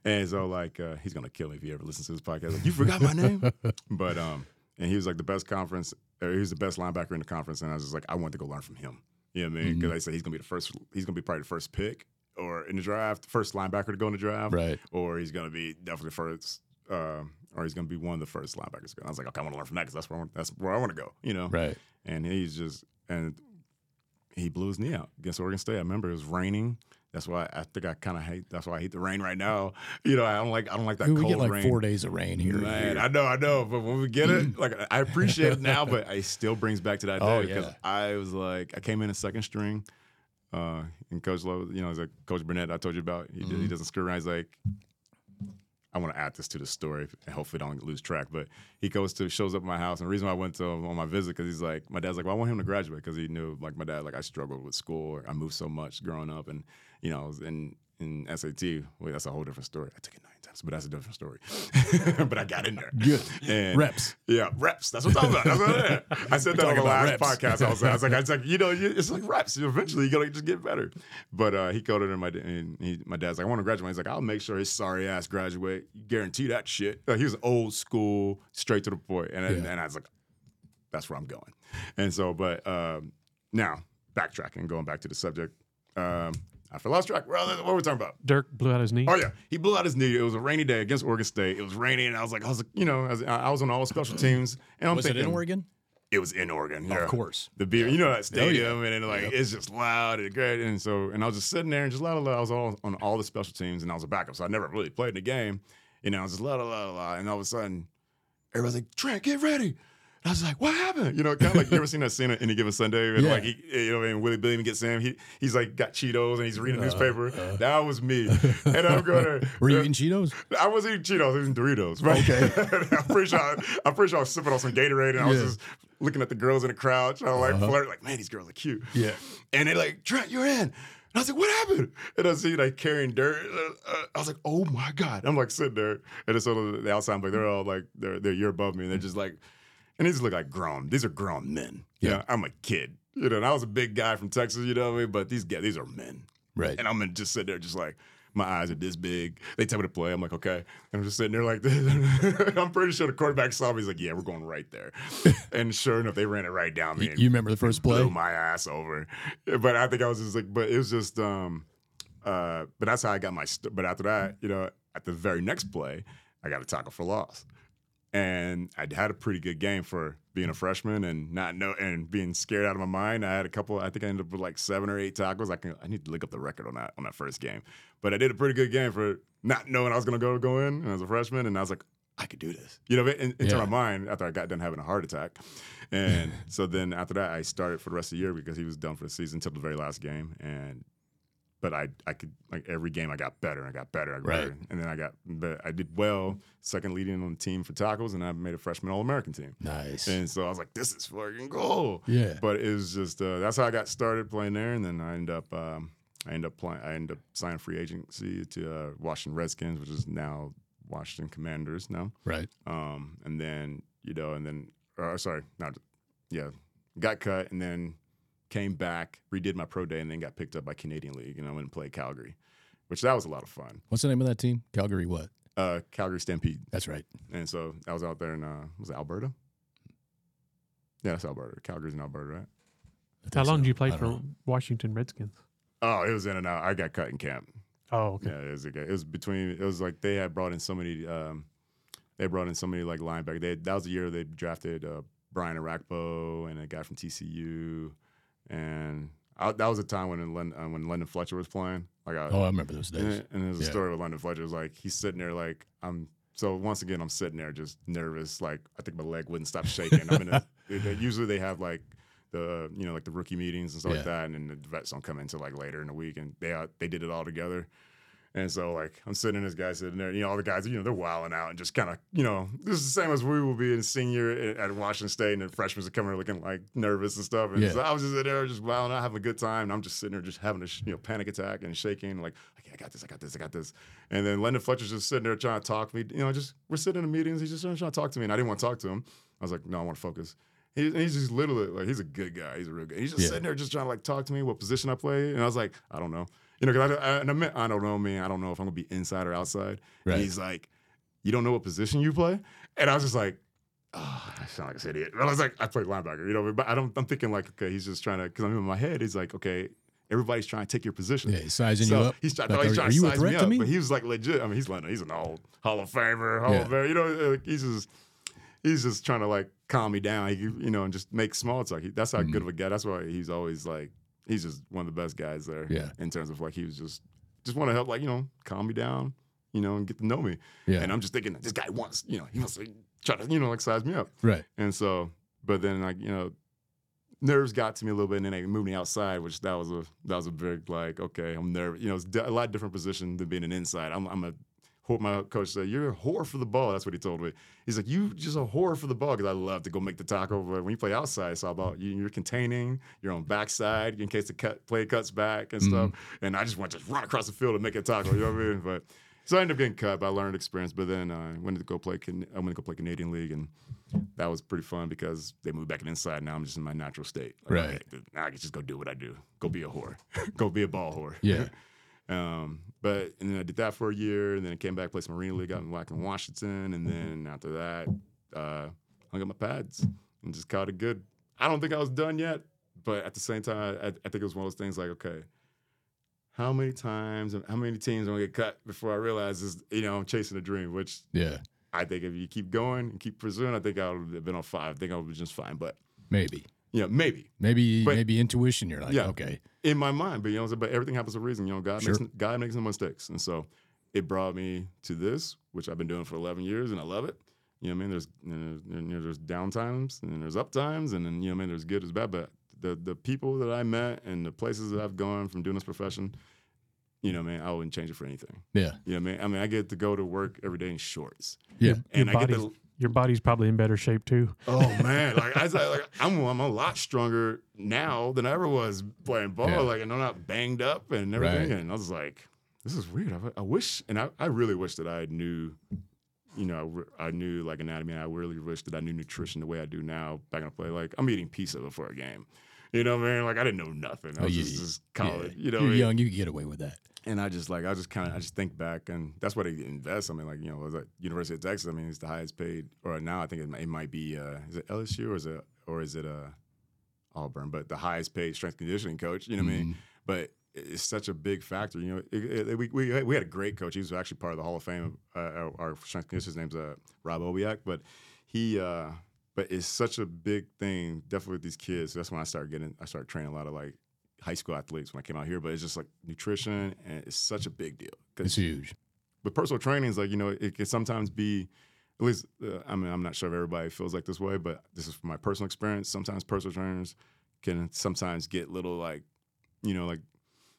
And so like uh, he's gonna kill me if he ever listens to this podcast. Like, you forgot my name, but um, and he was like the best conference. Or he was the best linebacker in the conference, and I was just like, I want to go learn from him. You know what I mean? Because I said he's gonna be the first. He's gonna be probably the first pick or in the draft, first linebacker to go in the draft, Right. or he's gonna be definitely first. Uh, or he's gonna be one of the first linebackers. to go. I was like, okay, I want to learn from that because that's where I want, that's where I want to go. You know, Right. and he's just and he blew his knee out against Oregon State. I remember it was raining. That's why I think I kind of hate. That's why I hate the rain right now. You know, I don't like. I don't like that we cold get like rain. four days of rain here. Man, I know, I know, but when we get it, like I appreciate it now, but it still brings back to that Oh, day because yeah. I was like, I came in a second string, uh, and Coach Lowe, you know, he's like Coach Burnett. I told you about. He, Mm-hmm. he doesn't screw around. He's like, I want to add this to the story and hopefully don't lose track. But he goes to shows up at my house, and the reason why I went to him on my visit because he's like, my dad's like, well, I want him to graduate because he knew like my dad, like I struggled with school. I moved so much growing up, and you know, was in in SAT. Wait, that's a whole different story. I took it times, but that's a different story. but I got in there. Good. And Reps. Yeah, reps. That's what I'm talking about. That's what is. I said that on the last reps. podcast. I was, I was like, I was like, you know, it's like reps. Eventually, you gotta just get better. But uh, he called it in my and he, my dad's like, I want to graduate. He's like, I'll make sure his sorry ass graduate. Guarantee that shit. Like, he was old school, straight to the point. And Yeah. and I was like, that's where I'm going. And so, but um, now backtracking, going back to the subject. Um, I lost track. Well, what were we talking about? Dirk blew out his knee. Oh yeah, he blew out his knee. It was a rainy day against Oregon State. It was raining, and I was like, I was you know, I was, I was on all the special teams, and I'm Was thinking it in Oregon? It was in Oregon, yeah. Of course. The beer, you know that stadium, Oh, yeah. and then like Yep. it's just loud and great, and so and I was just sitting there and just la la la. I was all on all the special teams, and I was a backup, so I never really played in the game. You know, I was just la la la la, and all of a sudden, everybody's like, Trent, get ready. I was like, what happened? You know, kind of like you ever seen that scene in Any Given Sunday? And Yeah. like, he, you know, and Willie Billiam gets Sam. He, he's like got Cheetos and he's Uh, reading the newspaper. that was me. And I'm going to. Were you eating Cheetos? I was eating Cheetos, I was eating Doritos. Right? Okay. I'm pretty sure I, I'm pretty sure I was sipping on some Gatorade and I was Yeah. Uh-huh. just looking at the girls in the crowd, trying to like flirt, like, man, these girls are cute. Yeah. And they're like, Trent, you're in. And I was like, what happened? And I see like carrying Dirk. Uh, uh, I was like, oh my God. I'm like sitting there. And then so the outside, I'm like, they're all like, they're, they're year above me. And they're just like, and these look like grown. These are grown men. You Yeah. know, I'm a kid. You know, and I was a big guy from Texas, you know what I mean? But these guys, these are men. Right. And I'm gonna just sit there, just like my eyes are this big. They tell me to play. I'm like, okay. And I'm just sitting there like this. I'm pretty sure the quarterback saw me. He's like, yeah, we're going right there. and sure enough, they ran it right down me. You, you remember the first blew play? my ass over. But I think I was just like, but it was just, um, uh, but that's how I got my. St- but after that, you know, at the very next play, I got a tackle for loss, and I had a pretty good game for being a freshman and not know and being scared out of my mind. I had a couple. I think I ended up with like seven or eight tackles. I can. I need to look up the record on that on that first game, but I did a pretty good game for not knowing I was going to go go in as a freshman, and I was like. I could do this, you know, in, into Yeah. my mind after I got done having a heart attack, and so then after that I started for the rest of the year because he was done for the season until the very last game, and but I I could like every game I got better, and I got better, I got Right. better, and then I got but I did well, second leading on the team for tackles, and I made a freshman All American team, Nice. and so I was like, this is fucking cool. Yeah. But it was just uh, that's how I got started playing there, and then I ended up um, I ended up playing I ended up signing free agency to uh, Washington Redskins, which is now Washington Commanders now. Right. Um, and then you know, and then uh, sorry, not yeah, got cut, and then came back, redid my pro day, and then got picked up by Canadian League, and I went and played Calgary, which that was a lot of fun. What's the name of that team? Calgary. What? Uh, Calgary Stampede, That's right. and so I was out there in uh, was it Alberta? Yeah, that's Alberta. Calgary's in Alberta, right? How long so. did you play for know. Washington Redskins? Oh, it was in and out. I got cut in camp. Oh, okay. Yeah, it was, it was between. It was like they had brought in so many. Um, they brought in so many like linebackers. They that was the year they drafted uh, Brian Orakpo and a guy from TCU, and I, that was a time when Lon, uh, when London Fletcher was playing. Like, I, Oh, I remember those and, days. and there's a Yeah. story with London Fletcher. It was like he's sitting there like I'm. So once again, I'm sitting there just nervous. Like I think my leg wouldn't stop shaking. I'm in a, usually they have like the you know like the rookie meetings and stuff Yeah. like that, and then the vets don't come until like later in the week, and they uh, they did it all together. And so like I'm sitting, in this guy sitting there, you know, all the guys, you know, they're wilding out and just kind of, you know, this is the same as we will be in senior at at Washington State, and the freshmen are coming looking like nervous and stuff. And Yeah. so I was just in there, just wilding out, having a good time, and I'm just sitting there, just having a you know panic attack and shaking, like, okay, I got this, I got this, I got this. And then London Fletcher's just sitting there trying to talk to me, you know, just we're sitting in meetings, he's just trying to talk to me, and I didn't want to talk to him. I was like, no, I want to focus. He, he's just literally like he's a good guy. He's a real good. Guy. He's just Yeah. sitting there just trying to like talk to me what position I play, and I was like, I don't know, you know, because I, I, and I, meant, I don't know, man. I don't know if I'm gonna be inside or outside. Right. And he's like, you don't know what position you play, and I was just like, oh, I sound like an idiot. But I was like, I play linebacker, you know, but I don't. I'm thinking like, okay, he's just trying to because I'm in my head. He's like, okay, everybody's trying to take your position. Yeah, he's sizing So you up. He's trying, Like, no, he's trying to size me to up, me? but he was like legit. I mean, he's Leonard. He's an old Hall of Famer, Hall Yeah. of Famer. You know, like, he's just he's just trying to like calm me down. He, you know, and just make small talk. He, that's how Mm-hmm. good of a guy. That's why he's always like he's just one of the best guys there. Yeah. In terms of like he was just just want to help, like you know, calm me down, you know, and get to know me. Yeah. And I'm just thinking this guy wants, you know, he wants to try to, you know, like size me up. right. And so, but then like you know, nerves got to me a little bit, and then they moved me outside, which that was a that was a big like okay, I'm nervous. You know, it's a lot different position than being an inside. I'm I'm a my coach said you're a whore for the ball. That's what he told me. He's like you just a whore for the ball because I love to go make the tackle. But when you play outside, it's all about you, you're containing, you're on backside in case the cut play cuts back and stuff. Mm-hmm. And I just want to just run across the field and make a tackle. You know what I mean? But so I ended up getting cut, but I learned experience. But then I went to go play. Can- I went to go play Canadian League, and that was pretty fun because they moved back inside. Now I'm just in my natural state. Like, Right. now I can just go do what I do. Go be a whore. go be a ball whore. Yeah. Um, but and then I did that for a year, and then I came back, played some Marine League out in Wack in Washington, and then after that, uh, hung up my pads and just caught it good. I don't think I was done yet, but at the same time, I, I think it was one of those things like, okay, how many times, how many teams am I gonna get cut before I realize this? You know, I'm chasing a dream, which Yeah. I think if you keep going and keep pursuing, I think I would have been on five. I think I would be just fine. But Maybe. you know, maybe Maybe But- maybe intuition. You're like, Yeah. okay. In my mind, but you know, but everything happens for a reason. You know, God Sure. makes God makes no mistakes, and so it brought me to this, which I've been doing for 11 years, and I love it. You know, what I mean, there's you know, you know, there's down times, and there's up times, and then you know, what I mean, there's good as bad. But the the people that I met and the places that I've gone from doing this profession, you know, man, I wouldn't change it for anything. Yeah. You know, what I mean, I mean, I get to go to work every day in shorts, Yeah. and your I get to your body's probably in better shape too. Oh man, like I said, like I'm I'm a lot stronger now than I ever was playing ball. Yeah. Like and I'm not banged up and everything. Right. And I was like, this is weird. I, I wish, and I, I really wish that I knew, you know, I I knew like anatomy. And I really wish that I knew nutrition the way I do now back in the play. Like I'm eating pizza before a game. You know, man. Like I didn't know nothing. I Oh, was you- just, just yeah. college. You know, You're what I mean? young. You can get away with that. And I just like I just kind of I just think back, and that's why they invest. I mean, like you know, was at University of Texas. I mean, it's the highest paid, or now I think it might, it might be uh, is it LSU or is it or is it uh, Auburn? But the highest paid strength conditioning coach. You know what I mean? But it's such a big factor. You know, it, it, we, we we had a great coach. He was actually part of the Hall of Fame. Uh, our, our strength conditioning his name's uh, Rob Obiak, but he. Uh, but it's such a big thing, definitely with these kids. That's when I started getting, I started training a lot of like high school athletes when I came out here. But it's just like nutrition, and it's such a big deal. It's huge. But personal training, is like you know, it can sometimes be. At least, uh, I mean, I'm not sure if everybody feels like this way, but this is from my personal experience. Sometimes personal trainers can sometimes get little like, you know, like,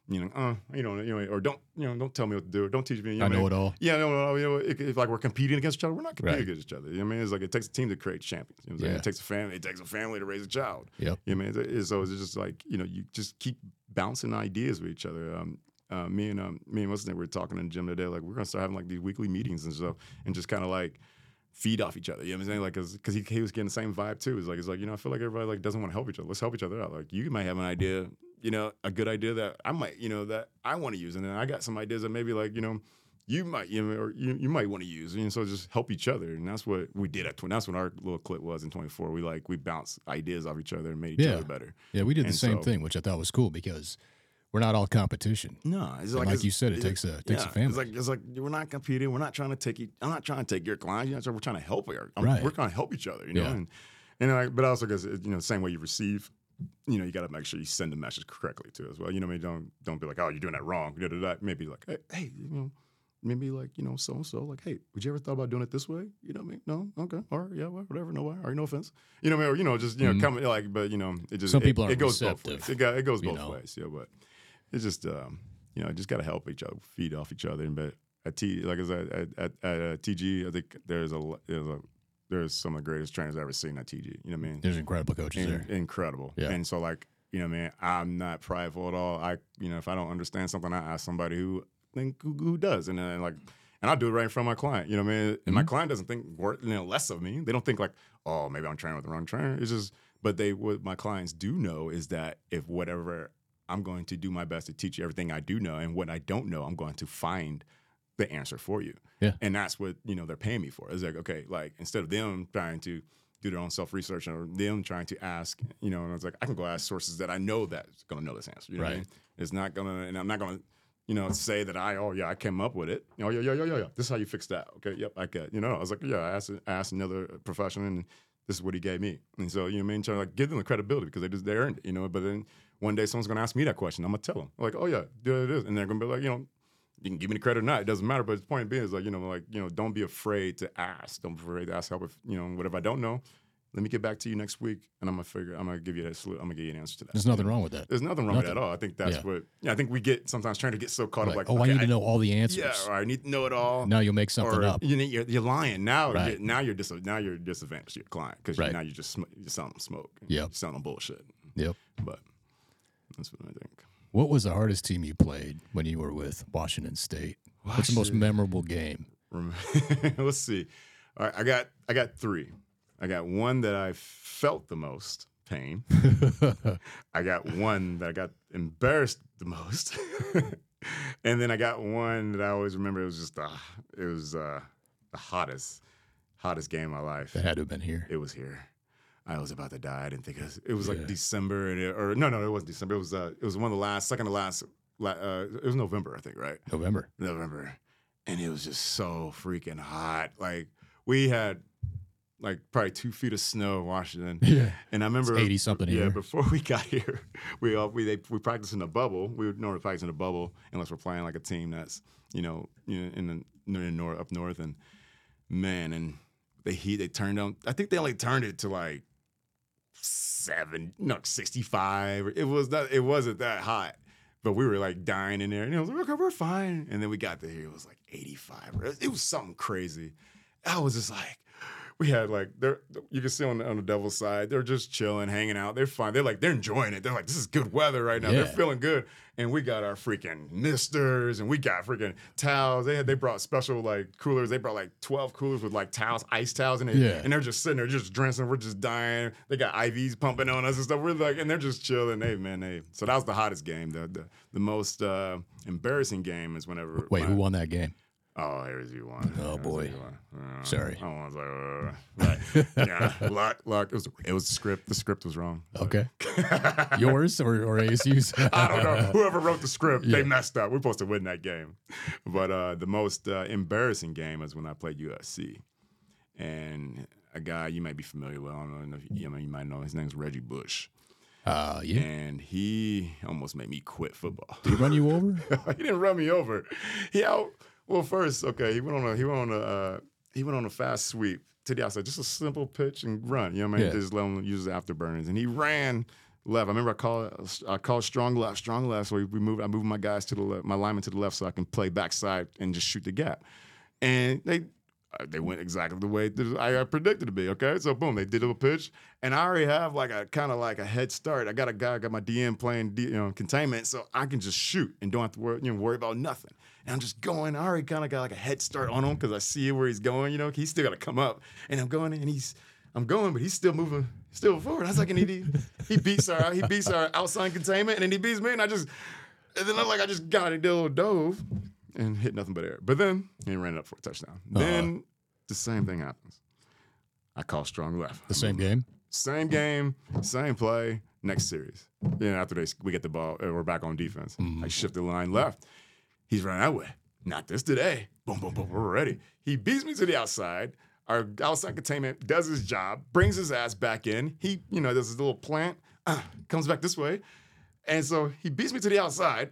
you know, uh, you know, you know, or don't, you know, don't tell me what to do, or don't teach me. You know, I know mean? it all. Yeah, no, no, you know, if, if like we're competing against each other, we're not competing Right. against each other. You know what I mean? It's like it takes a team to create champions. You know what Yeah. It takes a family. It takes a family to raise a child. Yep. You know what I mean? It's- So it's just like you know, you just keep bouncing ideas with each other. Um, uh, me and um, me and what's name, we were talking in the gym today. Like we're gonna start having like these weekly meetings and stuff, and just kind of like feed off each other. You know what I'm saying? Like, cause, 'cause he, he was getting the same vibe too. It's like, it's like, you know, I feel like everybody like doesn't want to help each other. Let's help each other out. Like you might have an idea, you know, a good idea that I might, you know, that I want to use. And then I got some ideas that maybe like, you know, you might, you know, or you, you might want to use. And so just help each other. And that's what we did at 20. That's what our little clip was in 24. We like, we bounced ideas off each other and made each Yeah. other better. Yeah, we did the same so- thing, which I thought was cool because we're not all competition. No, it's like, like you said, it takes a- takes a family. It's like it's like we're not competing. We're not trying to take. e- I'm not trying to take your clients. You know, we're trying to help. Our, I'm- Right. We're trying to help each other. You know, Yeah. and and like, but also because you know, the same way you receive, you know, you got to make sure you send the message correctly too as well. You know, I mean, don't don't be like, oh, you're doing that wrong. Maybe like, hey, hey, you know. Maybe like you know so and so like hey would you ever thought about doing it this way you know what I mean no okay all right yeah whatever no why all right no offense you know I mean or you know just you know Mhm. come like but you know it just Some it- people it, aren't goes both ways it, got, it goes both know. ways yeah but it's just um, you know, just got to help each other, feed off each other. And but at T, like I said, at, at, at uh, TG, I think there's a there's a there's some of the greatest trainers I've ever seen at TG. You know what I mean? There's incredible coaches In- there. incredible. Yeah. And so like you know, man, I'm not prideful at all. I you know, if I don't understand something, I ask somebody who think who, who does, and then like. And I'll do it right in front of my client. You know what I mean? And my Mhm. client doesn't think wor- you know, less of me. They don't think like, oh, maybe I'm training with the wrong trainer. It's just, but they what my clients do know is that if whatever I'm going to do my best to teach you everything I do know, and what I don't know, I'm going to find the answer for you. Yeah. And that's what you know they're paying me for. It's like okay, like instead of them trying to do their own self research or them trying to ask, you know, and I was like, I can go ask sources that I know that's going to know this answer. You know what I Right. mean? It's not gonna, and I'm not gonna. You know, say that I oh yeah I came up with it. Oh yeah yeah yeah yeah yeah. This is how you fix that. Okay, yep I get. You know, I was like yeah I asked I asked another professional and this is what he gave me. And so, you know what I mean? Trying to like give them the credibility because they just they earned it, you know. But then one day someone's gonna ask me that question. I'm gonna tell them. Like, oh yeah, it is. And they're gonna be like, you know, you can give me the credit or not. It doesn't matter. But the point being is like, you know, like, you know, don't be afraid to ask. Don't be afraid to ask help if, you know, whatever I don't know. Let me get back to you next week and I'm gonna figure I'm gonna give you that solu- I'm gonna give you an answer to that. There's nothing wrong with that. There's nothing wrong with that at all. I think that's Yeah. what yeah, I think we get sometimes trying to get so caught Like, up like, oh, I okay, need to know all the answers. Yeah, or I need to know it all Now you'll make something or up. You know, you're, you're lying now. Right. You're, now you're dis- now you're disadvantaged your client because Right. now you're just sm- you're selling smoke. You're selling bullshit. Yep. But I think. What was the hardest team you played when you were with Washington State? What's the most memorable game? Let's see. All right, I got I got three. I got one that I felt the most pain. I got one that I got embarrassed the most, and then I got one that I always remember. It was just the it was uh, the hottest hottest game of my life. It had to have been here. It was here. I was about to die. I didn't think it was, it was like Yeah. December and it, or no, no, it wasn't December. It was uh, it was one of the last, second to last. Uh, it was November, I think, right? November. November, and it was just so freaking hot. Like we had like probably two feet of snow in Washington. Yeah. And I remember 80 something Yeah, here. before we got here, we all we they, we practiced in a bubble. We would normally practice in a bubble unless we're playing like a team that's you know you know in the in the north up north and man and the heat they turned on. I think they only turned it to like seven, no sixty five. It was not. It wasn't that hot. But we were like dying in there, and it was like, okay, we're fine. And then we got there, it was like 85. It was something crazy. I was just like, we had like they're you can see on the, on the devil's side they're just chilling hanging out. They're fine. They're like they're enjoying it. They're like this is good weather right now. They're feeling good. And we got our freaking misters and we got freaking towels. They had they brought special like coolers. They brought like 12 coolers with like towels ice towels in it. Yeah. and they're just sitting there just drenching we're just dying. They got ivs pumping on us and stuff. We're like and they're just chilling. Hey man hey so that was the hottest game. The the, the most uh embarrassing game is whenever Wait, my- who won that game? Oh, here's you one. Oh, boy. Uh, Sorry. I was like, uh, right. yeah, luck, luck. It was, it was the script. The script was wrong. Okay. Yours or, or ASU's? I don't know. Whoever wrote the script, Yeah. they messed up. We're supposed to win that game. But uh, the most uh, embarrassing game is when I played USC. And a guy you might be familiar with, I don't know if you, I mean, you might know, his name's Reggie Bush. Uh, yeah. And he almost made me quit football. Did he run you over? he didn't run me over. He out. Well, first, okay, he went on a he went on a uh, he went on a fast sweep to the outside, just a simple pitch and run. You know what I mean? Yeah. Just let him use the afterburners, and he ran left. I remember I called I called strong left, strong left. So we, we moved. I moved my guys to the left, my lineman to the left, so I can play backside and just shoot the gap. And they uh, they went exactly the way that I predicted to be. Okay, so boom, they did a pitch, and I already have like a kind of like a head start. I got a guy, I got my DM playing D, you know containment, so I can just shoot and don't have to worry, you know, worry about nothing. And I'm just going. I already kind of got like a head start on him because I see where he's going. You know, he's still got to come up, and I'm going, and he's I'm going, but he's still moving, still forward. I was like, and he he beats our he beats our outside containment, and then he beats me, and I just and then I'm like, I just got it, did a little dove, and hit nothing but air. But then he ran it up for a touchdown. Uh-huh. Then the same thing happens. I call strong left. The same game. Same game, same play, next series. Then after they we get the ball, we're back on defense. Mm-hmm. I shift the line left. He's running that way. Not this today. Boom, boom, boom. We're ready. He beats me to the outside. Our outside containment does his job, brings his ass back in. He, you know, does his little plant, uh, comes back this way. And so he beats me to the outside.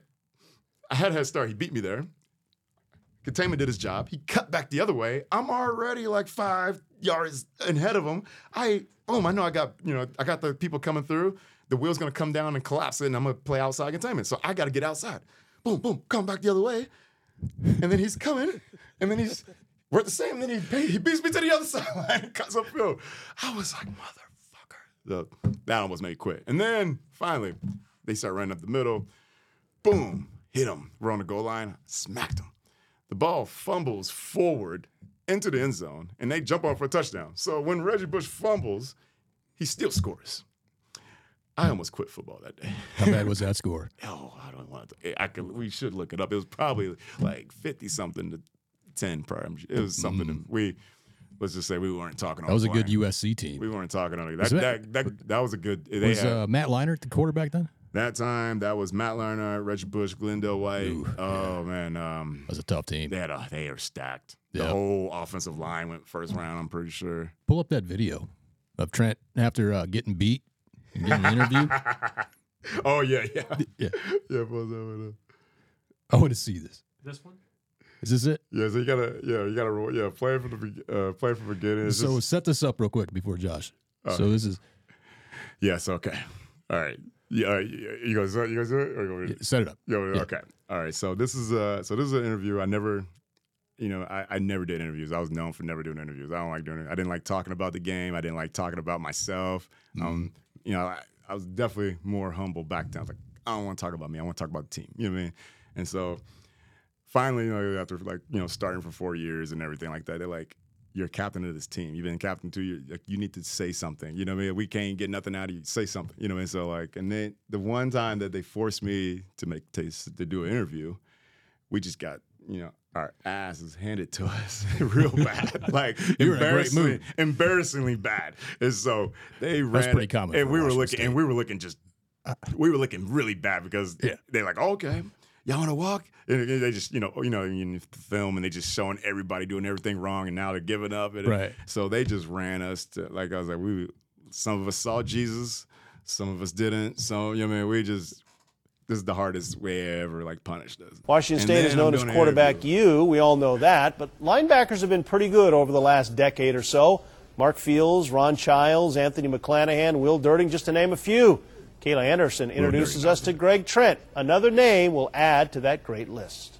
I had a head start. He beat me there. Containment did his job. He cut back the other way. I'm already like five yards ahead of him. I boom, I know I got, you know, I got the people coming through. The wheel's gonna come down and collapse it, and I'm gonna play outside containment. So I gotta get outside. Boom, boom, come back the other way. And then he's coming, and then he's we're at the same, then he he beats me to the other sideline and cuts upfield. I was like, motherfucker. The, that almost made quit. And then finally, they start running up the middle. Boom, hit him. We're on the goal line, smacked him. The ball fumbles forward into the end zone, and they jump off for a touchdown. So when Reggie Bush fumbles, he still scores. I almost quit football that day. How bad was that score? Oh, I don't want to. I could. We should look it up. It was probably like fifty something to ten. Probably. It was something. that We let's just say we weren't talking. About. That was a good. USC team. We weren't talking on it. That, Was that, that, that was a good. They was had, uh, Matt Leinart the quarterback then? that time that was Matt Leinart, Reggie Bush, LenDale White. oh man, um, That was a tough team. they had a they are stacked. The whole offensive line went first round. I'm pretty sure. Pull up that video of Trent after uh, getting beat and getting an interview. oh yeah, yeah, Yeah. yeah. post that one up. I want to see this. This one? Is this it? Yeah, so you gotta, yeah, you gotta roll, yeah, play from the, uh, play from the beginning. It's So just- set this up real quick before Josh. so this is yes, okay, all right, yeah, all right, you you guys, you guys do it, or you want me to- set it up. Yo, Yeah. okay. All right. So this is uh so this is an interview. I never you know, I, I never did interviews. I was known for never doing interviews. I don't like doing it. I didn't like talking about the game. I didn't like talking about myself. Um, you know, I, I was definitely more humble back then. I was like, I don't want to talk about me. I want to talk about the team. You know what I mean? And so finally, you know, after like, you know, starting for four years and everything like that, they're like, you're captain of this team. You've been captain two years. Like, you need to say something. You know what I mean? We can't get nothing out of you. Say something. You know what I mean? So like, and then the one time that they forced me to make to, to do an interview, we just got you know our asses handed to us real bad, like You were a great embarrassingly, embarrassingly bad. And so they ran. pretty common and we were looking, and we were looking just, uh. we were looking really bad because Yeah. they're like, okay, y'all want to walk? And they just, you know, you know, in the film, and they just showing everybody doing everything wrong, and now they're giving up. And Right. So they just ran us to, like I was like, we, some of us saw Jesus, some of us didn't. So you know, what I mean, we just. This is the hardest way I ever like punished us. Washington State is known as quarterback interview. U. We all know that. But linebackers have been pretty good over the last decade or so. Mark Fields, Ron Childs, Anthony McClanahan, Will Derting, just to name a few. Kayla Anderson introduces us to Greg Trent. Another name will add to that great list.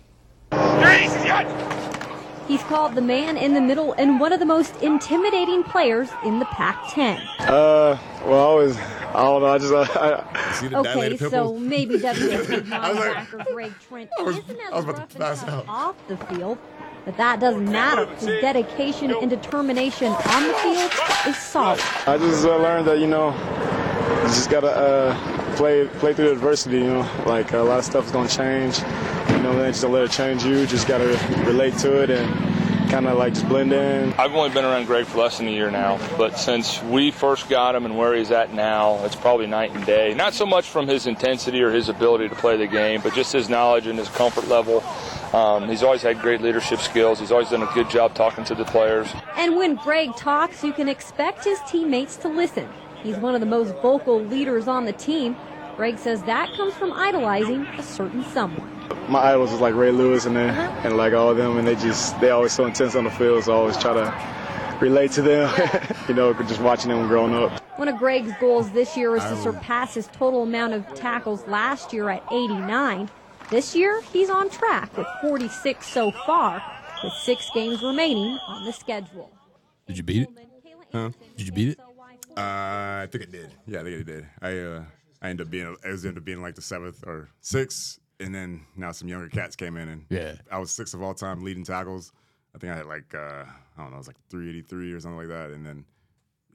He's called the man in the middle and one of the most intimidating players in the Pac 10. Uh, well, I was, I don't know. I just, uh, I, Okay, so maybe WSU I was like- linebacker Greg Trent was- isn't I as rough and tough out. off the field, but that doesn't matter. His dedication and determination on the field is solid. I just uh, learned that you know, you just gotta uh, play, play through adversity. You know, like a lot of stuff is gonna change. You know, then just don't let it change you. Just gotta relate to it and kind of like just blend in. I've only been around Greg for less than a year now, but since we first got him and where he's at now, it's probably night and day. Not so much from his intensity or his ability to play the game, but just his knowledge and his comfort level. Um, he's always had great leadership skills. He's always done a good job talking to the players. And when Greg talks, you can expect his teammates to listen. He's one of the most vocal leaders on the team. Greg says that comes from idolizing a certain someone. My idols is like Ray Lewis and then, and like all of them, and they just they always so intense on the field. So I always try to relate to them. you know, just watching them growing up. One of Greg's goals this year is to surpass his total amount of tackles last year at 89. This year, he's on track with 46 so far, with six games remaining on the schedule. Did you beat it? Huh? Did you beat it? Uh, I think it did. Yeah, I think it did. I uh, I ended up being, I was ended up being like the seventh or sixth and then now some younger cats came in, and Yeah. I was sixth of all time leading tackles. I think I had like uh, I don't know, it was like 383 or something like that, and then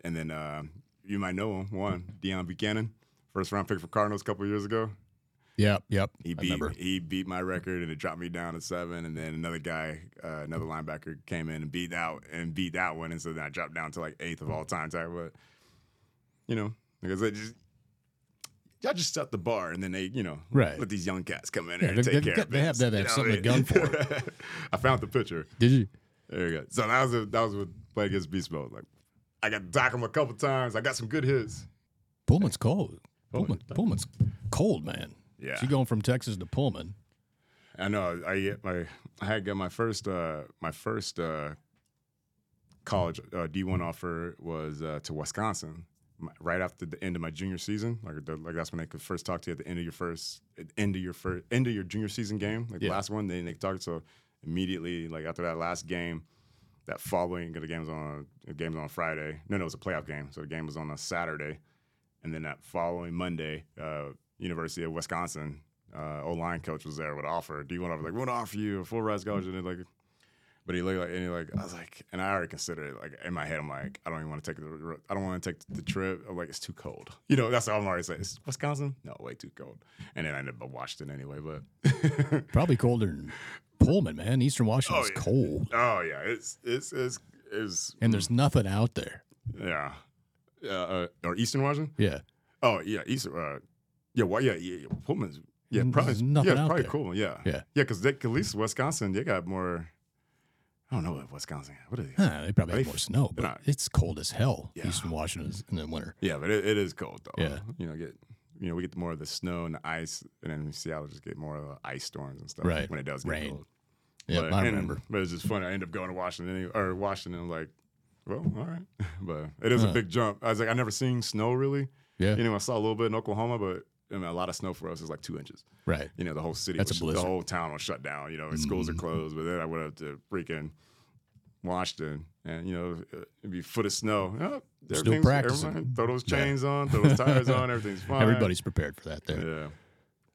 and then uh, you might know him, one Deone Bucannon, first round pick for Cardinals a couple years ago. Yep, yep. He beat he beat my record and it dropped me down to seven. And then another guy, uh, another linebacker, came in and beat out and beat that one, and so then I dropped down to like eighth of all time. Type, but you know, because they just y'all just set the bar, and then they you know Right. let these young cats come in Yeah, and take care of they have business, to have you know something to I gun for. I found the picture. Did you? There you go. So that was a, that was with play against Beast Mode. Like I got to dock him a couple times. I got some good hits. Pullman's cold. Pullman, Pullman's cold, man. Yeah. She going from Texas to Pullman. I know. I get my I had got my first uh my first uh college uh, D one offer was uh, to Wisconsin right after the end of my junior season. Like the, like that's when they could first talk to you at the end of your first end of your first end of your junior season game, like the last one. Then they talked so immediately like after that last game. That following, the game was on the game was on Friday. No, no, it was a playoff game. So the game was on a Saturday, and then that following Monday, uh, University of Wisconsin uh, O line coach was there with an offer. Do you want to like, we want to offer you a full ride scholarship? And like, but he looked like, and he like, I was like, and I already considered it. Like in my head, I'm like, I don't even want to take the, I don't want to take the trip. I'm like, it's too cold. You know, that's all I'm already saying. It's Wisconsin? No, way too cold. And then I ended up in Washington anyway. But Probably colder than Pullman, man. Eastern Washington's yeah. cold. oh yeah, it's it's it's it's And there's nothing out there. yeah, uh, uh, or Eastern Washington. Yeah. Oh yeah, Eastern. Uh, yeah, well, yeah, yeah, yeah. Pullman's. Yeah, probably. there's nothing yeah, out probably there. cool. Yeah, Yeah. yeah. Because at least Wisconsin, they got more. I don't know what Wisconsin. What are they? Huh, they probably have They- more snow, but not- it's cold as hell. Yeah. Eastern Washington is in the winter. Yeah, but it, it is cold though. Yeah. you know, get you know we get more of the snow and the ice, and then Seattle just get more of the ice storms and stuff. Right. when it does get Rain. cold. Yeah, but, I and- remember. but it's just funny. I end up going to Washington anyway, or Washington. I'm like, well, all right, but it is Huh. a big jump. I was like, I never seen snow really. Yeah. You know, I saw a little bit in Oklahoma, but I mean, a lot of snow for us is like two inches. Right. You know, the whole city, That's was, the whole town was shut down. You know, schools Mm-hmm. are closed. But then I went up to freaking Washington, and you know, it'd be a foot of snow. Oh, Still practicing. Throw those Yeah. chains on, throw those tires on. Everything's fine. Everybody's prepared for that there. Yeah,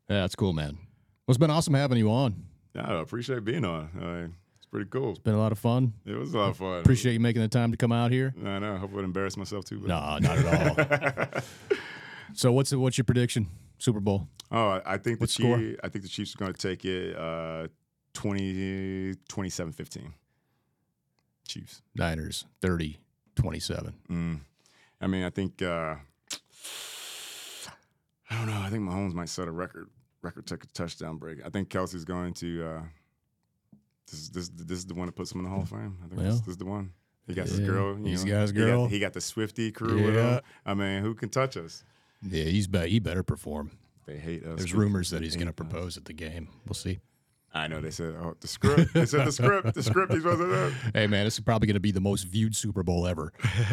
Yeah. that's cool, man. Well, it's been awesome having you on. Yeah, I appreciate being on. I, it's pretty cool. It's been a lot of fun. It was a lot of fun. Appreciate you making the time to come out here. I know. I hope I would embarrass myself too. But. No, not at all. so what's what's your prediction? Super Bowl. Oh, I- think the What score? Chiefs, I think the Chiefs are going to take it uh, 20, 27-15. Chiefs. Niners 30 27. Mm. I mean, I think uh, I don't know. I think Mahomes might set a record record t- touchdown break. I think Kelce's going to. Uh, this, is- this this is the one that puts him in the Hall of Fame. I think this, Well, this is the one. He got his girl. you he's know. got his He girl. He got, the Swifty crew with Yeah. him. I mean, who can touch us? Yeah, he's be- he better perform. They hate us. There's rumors that he's going to propose at the game. We'll see. I know they said oh the script. They said the script. The script. He's supposed to. Hey man, this is probably going to be the most viewed Super Bowl ever.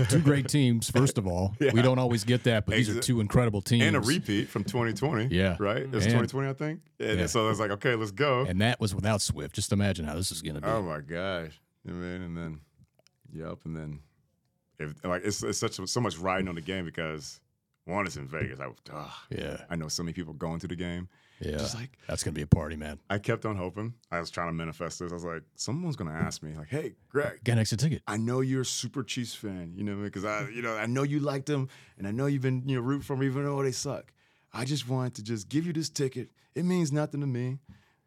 two great teams, first of all. We don't always get that, but these are two incredible teams. and a repeat from 2020. Yeah. right. It was And- 2020, I think. And Yeah. so I was like, okay, let's go. And that was without Swift. Just imagine how this is going to be. oh my gosh, I mean, and then, yep, and then, if like it's, it's such so much riding on the game because one is in Vegas. I, ugh, yeah, I know so many people going to the game. yeah. Just like That's going to be a party, man. I kept on hoping. I was trying to manifest this. I was like, someone's gonna ask me, like, hey, Greg, Get an extra ticket. I know you're a super Chiefs fan, you know, because I, you know, I know you liked them, and I know you've been, you know, rooting for them even though they suck. I just wanted to just give you this ticket. It means nothing to me,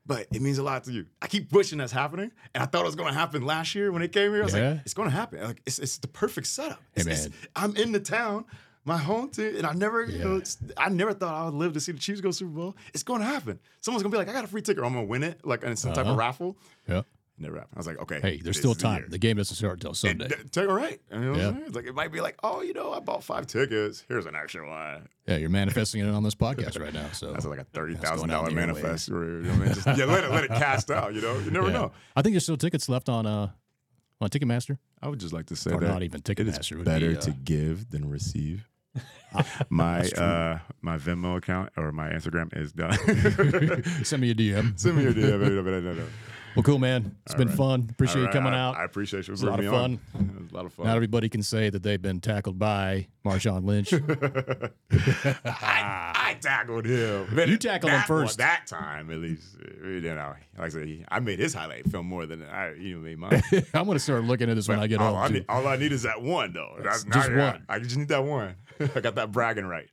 but it means a lot to you. I keep wishing that's happening, and I thought it was going to happen last year when it came here. I was Yeah. like, it's going to happen. Like, it's, it's the perfect setup. Hey, It's- it's- man. I'm in the town. My home team, and I never, you know, I never thought I would live to see the Chiefs go Super Bowl. It's going to happen. Someone's going to be like, I got a free ticket, or I'm going to win it, like in some type Uh-huh. of raffle. Yeah. Never happened. I was like, okay. Hey, there's still is the time. The game doesn't start until Sunday. Take all right. You know Yeah. It's like it might be like, oh, you know, I bought five tickets. Here's an extra one. Yeah, you're manifesting it on this podcast right now. So That's like a thirty thousand dollar manifest. You know I mean? Just, yeah, let it let it cast out. You know, you never Yeah. know. I think there's still tickets left on uh on Ticketmaster. I would just like to say Or that not even Ticketmaster, it would better be, uh, to give than receive. my uh my Venmo account or my Instagram is done. Send me a DM. Send me your DM. No, no, no, no. Well, cool, man. It's All been right. fun. Appreciate All you coming I- out. I appreciate you. It was a lot of fun. It was a lot of fun. Not everybody can say that they've been tackled by Marshawn Lynch. I, I tackled him. But You tackled him first. one- that time, at least. You know, like I said, I made his highlight film more than I you made mine. I'm going to start looking at this when I get all, home. I need, all I need is that one, though. That's just not, one. I just need that one. I got that bragging right.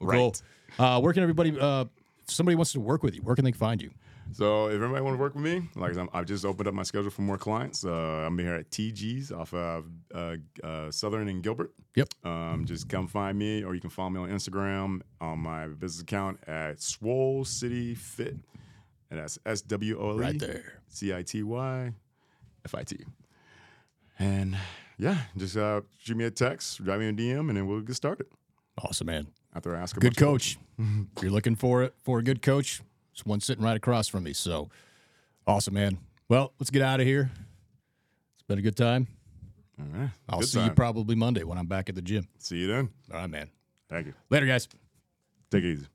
Right. Cool. Uh, where can everybody, uh, if somebody wants to work with you, where can they find you? So if everybody want to work with me, like I'm, I've just opened up my schedule for more clients. Uh, I'm here at TG's off of uh, uh, Southern and Gilbert. Yep. Um, just come find me, or you can follow me on Instagram on my business account at Swole City Fit, and that's S W O L E Right there. C I T Y F I T. And yeah, just uh, shoot me a text, drive me a DM, and then we'll get started. Awesome, man. After I ask a Good coach. if you're looking for it for a good coach, there's one sitting right across from me. So awesome, man. Well, let's get out of here. It's been a good time. All right. I'll Good see you probably Monday when I'm back at the gym. See you then. All right, man. Thank you. Later, guys. Take it easy.